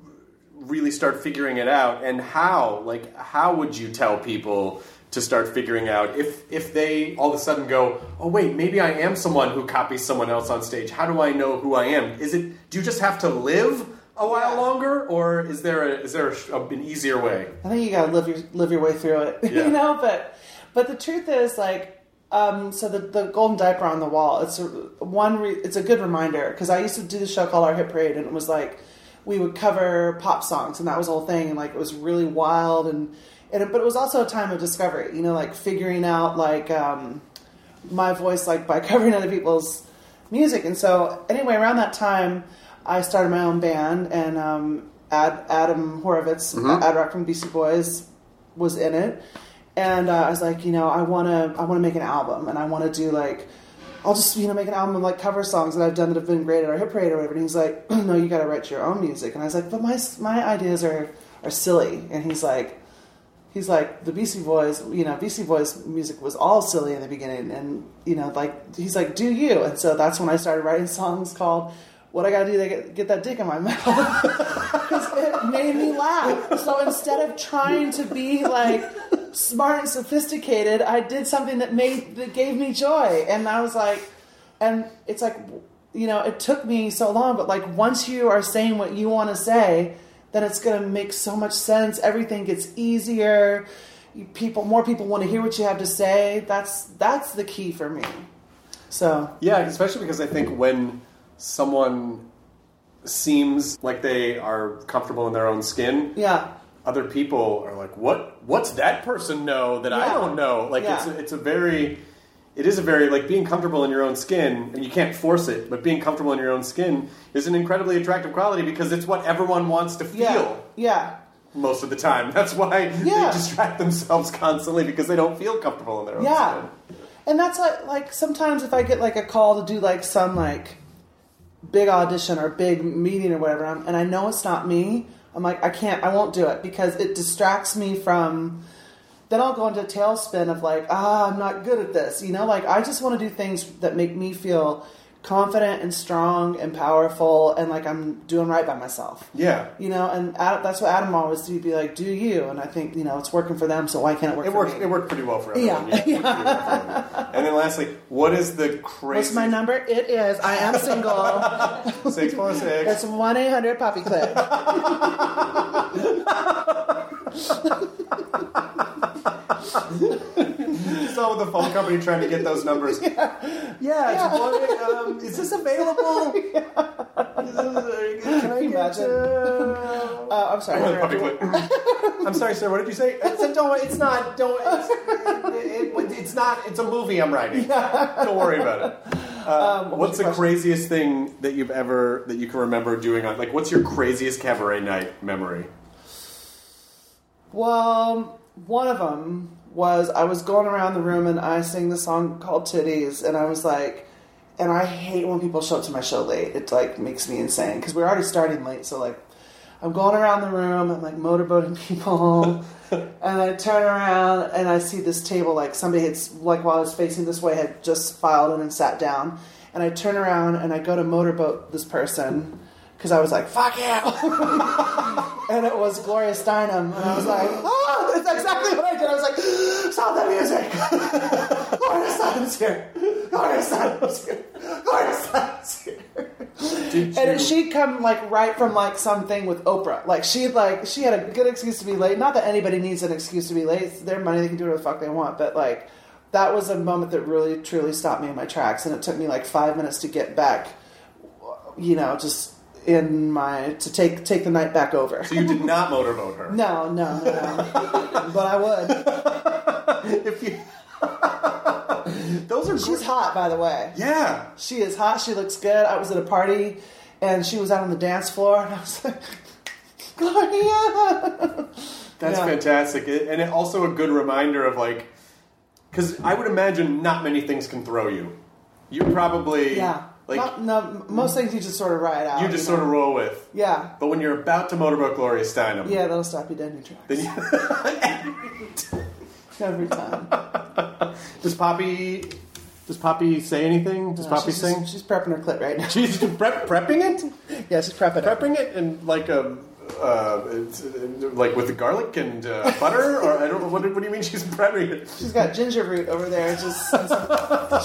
really start figuring it out, and how? Like, how would you tell people? To start figuring out if if they all of a sudden go, oh wait, maybe I am someone who copies someone else on stage. How do I know who I am? Is it do you just have to live a while longer, or is there a, is there a, an easier way? I think you gotta live your live your way through it, *laughs* Yeah. you know. But but the truth is, like, um, so the the golden diaper on the wall. It's a, one. Re, it's a good reminder because I used to do the show called Our Hit Parade, and it was like we would cover pop songs, and that was the whole thing, and like it was really wild, and and but it was also a time of discovery. You know, like figuring out like um, my voice, like by *laughs* covering other people's music, and so anyway, around that time. I started my own band, and um, Ad, Adam Horovitz, Ad Rock from Beastie Boys, was in it. And uh, I was like, you know, I want to, I want to make an album, and I want to do like, I'll just, you know, make an album of like cover songs that I've done that have been great at our hit parade or whatever. And he's like, *clears throat* no, you got to write your own music. And I was like, but my my ideas are are silly. And he's like, he's like the Beastie Boys, you know, Beastie Boys music was all silly in the beginning, and you know, like he's like, do you? And so that's when I started writing songs called "What I Gotta Do to Get, get That Dick in My *laughs* Mouth," because it made me laugh. So instead of trying to be like smart and sophisticated, I did something that made that gave me joy, and I was like, and it's like, you know, it took me so long, but like once you are saying what you want to say then it's going to make so much sense. Everything gets easier. people more people want to hear what you have to say. That's that's the key for me. So Yeah, especially because I think when someone seems like they are comfortable in their own skin, yeah, other people are like, "What? What's that person know that I don't know?" Like it's a, it's a very it is a very like being comfortable in your own skin, and you can't force it, but being comfortable in your own skin is an incredibly attractive quality because it's what everyone wants to feel yeah, yeah. most of the time. *laughs* That's why Yeah. they distract themselves constantly because they don't feel comfortable in their own Yeah. skin. And that's like like sometimes if I get like a call to do like some like big audition or big meeting or whatever, and I know it's not me, I'm like I can't, I won't do it because it distracts me from. Then I'll go into a tailspin of like, ah, I'm not good at this. You know, like I just want to do things that make me feel confident and strong and powerful and like I'm doing right by myself. Yeah. You know, and Ad- that's what Adam always do. Be like, do you? And I think you know it's working for them, so why can't it work? It for worked. me? It worked pretty well for everyone. Yeah. Yeah. it worked pretty well. *laughs* And then lastly, what is the crazy? What's my number? It is. I am single. *laughs* Six four six. It's one eight hundred Poppy *laughs* *laughs* Clip. So the phone company trying to get those numbers. *laughs* Yeah, it's one, um, is this available? *laughs* Is this- Can I? Imagine. Uh, Uh, I'm sorry. Puppy clip. I'm sorry, sir. What did you say? I said, don't. It's not. Don't. It's, it, it's not. It's a movie I'm writing. Don't worry about it. Uh, what what's the question? craziest thing that you've ever that you can remember doing on? Like, what's your craziest cabaret night memory? Well, one of them was I was going around the room and I sang the song called Titties, and I was like, and I hate when people show up to my show late. It like makes me insane because we're already starting late. So like, I'm going around the room, I'm like motorboating *laughs* people, and I turn around and I see this table like somebody had like while I was facing this way had just filed in and sat down, and I turn around and I go to motorboat this person. Because I was like, fuck you! *laughs* and it was Gloria Steinem, and I was like, oh, that's exactly what I did. I was like, stop the music! *laughs* Gloria Steinem's here! Gloria Steinem's here! Gloria Steinem's here! Did And she'd come like right from like something with Oprah. Like she'd like she had a good excuse to be late. Not that anybody needs an excuse to be late. It's their money; they can do whatever the fuck they want. But like that was a moment that really truly stopped me in my tracks, and it took me like five minutes to get back. You know, just in my to take take the night back over. So you did not motorboat her. *laughs* No, no, no, but I would. *laughs* If you. *laughs* Those are She's hot, by the way. Yeah. She is hot. She looks good. I was at a party, and she was out on the dance floor, and I was like, Gloria. That's Yeah. fantastic, and it also a good reminder of like, because I would imagine not many things can throw you. You probably Yeah. Like Not- no, most things you just sort of ride out. you just know? sort of roll with. Yeah. But when you're about to motorboat Gloria Steinem, Yeah, that'll stop you dead in your tracks. then you, *laughs* Every time. *laughs* does Poppy does Poppy say anything? Does Poppy she's, sing? just- she's prepping her clip right now. She's prep, prepping it, yeah, she's prepping it. prepping it, and like a. Uh, uh, like with the garlic and uh, butter, *laughs* or I don't know. What, do- what do you mean she's prepping it? She's got ginger root over there. Just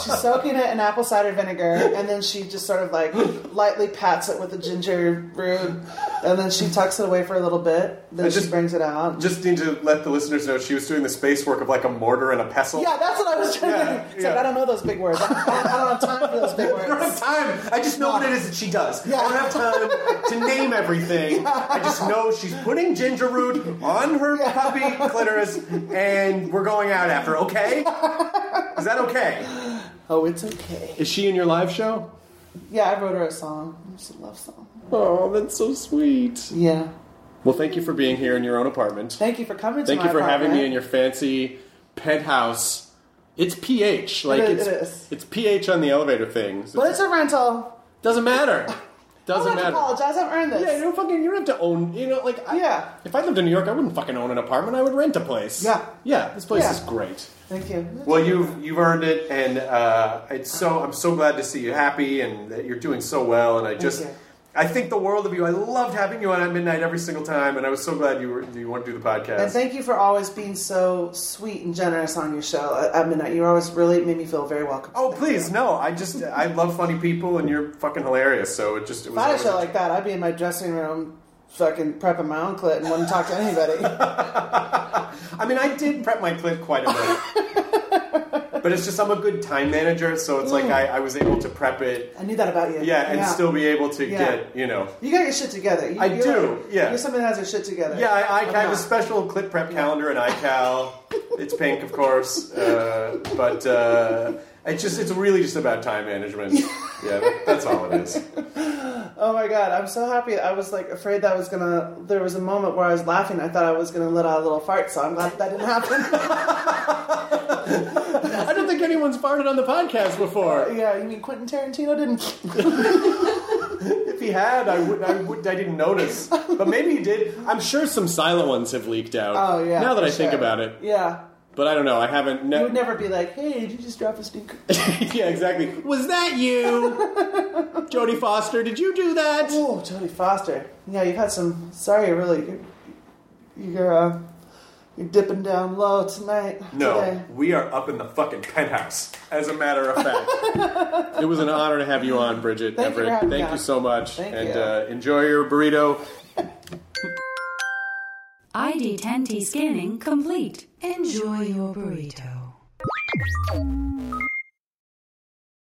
she's soaking it in apple cider vinegar, and then she just sort of like lightly pats it with the ginger root, and then she tucks it away for a little bit. Then I she just- brings it out. Just need to let the listeners know she was doing the space work of like a mortar and a pestle. yeah, that's what I was trying Yeah, to. Like yeah. I don't know those big words. I, I don't have time for those big I don't have words. time. I just know what it is that she does. Yeah. I don't have time to name everything. *laughs* I just know she's putting ginger root on her puppy clitoris, and we're going out after. Okay? Is that okay? Oh, it's okay. Is she in your live show? Yeah, I wrote her a song. It's a love song. Oh, that's so sweet. Yeah. Well, thank you for being here in your own apartment. Thank you for coming. Thank you for having me in your fancy penthouse. It's PH, like is- it's it is. it's PH on the elevator things. But it's a rental. Doesn't matter. I Doesn't don't have matter. to apologize. I've earned this. Yeah, you don't fucking. You don't have to own. You know, like I, Yeah. If I lived in New York, I wouldn't fucking own an apartment. I would rent a place. Yeah. Yeah. This place Yeah. is great. Thank you. Well, you've you've earned it, and uh, it's so. I'm so glad to see you happy, and that you're doing so well. And I just. you. I think the world of you. I loved having you on at midnight every single time, and I was so glad you were you want to do the podcast. And thank you for always being so sweet and generous on your show at- at midnight. You always really made me feel very welcome. Oh please, no! I just I love funny people, and you're fucking hilarious. So it just it If. I had a show like that, I'd be in my dressing room fucking prepping my own clit and wouldn't talk to anybody. *laughs* I mean, I did prep my clit quite a bit. *laughs* but it's just I'm a good time manager, so it's like Mm. I, I was able to prep it. I knew that about you. Yeah, and still be able to Yeah. get, you know. You got your shit together. You, I you're do, like- yeah. You're someone that has their shit together. Yeah, I, I, I have a special clit prep calendar in iCal. it's pink, of course, uh, but uh, it's just it's really just about time management. *laughs* Yeah, that, that's all it is. Oh my god, I'm so happy. I was like afraid that was gonna. There was a moment where I was laughing. I thought I was gonna let out a little fart, so I'm glad that didn't happen. I don't think anyone's farted on the podcast before. *laughs* yeah, you mean Quentin Tarantino didn't? If he had, I would, I would, I didn't notice. But maybe he did. I'm sure some silent ones have leaked out. Oh yeah. Now that for I think about it, Yeah. But I don't know. I haven't. You would never be like, "Hey, did you just drop a sneaker?" *laughs* yeah, exactly. Was that you, *laughs* Jodie Foster? Did you do that? Oh, Jodie Foster. Yeah, you've had some. Sorry, really. You're you're, uh, you're dipping down low tonight. No, Today. we are up in the fucking penthouse. As a matter of fact, *laughs* it was an honor to have you on, Bridget Thank you for Everett. having me Thank on. you so much, Thank and you. Uh, enjoy your burrito. ID10T scanning complete. Enjoy your burrito.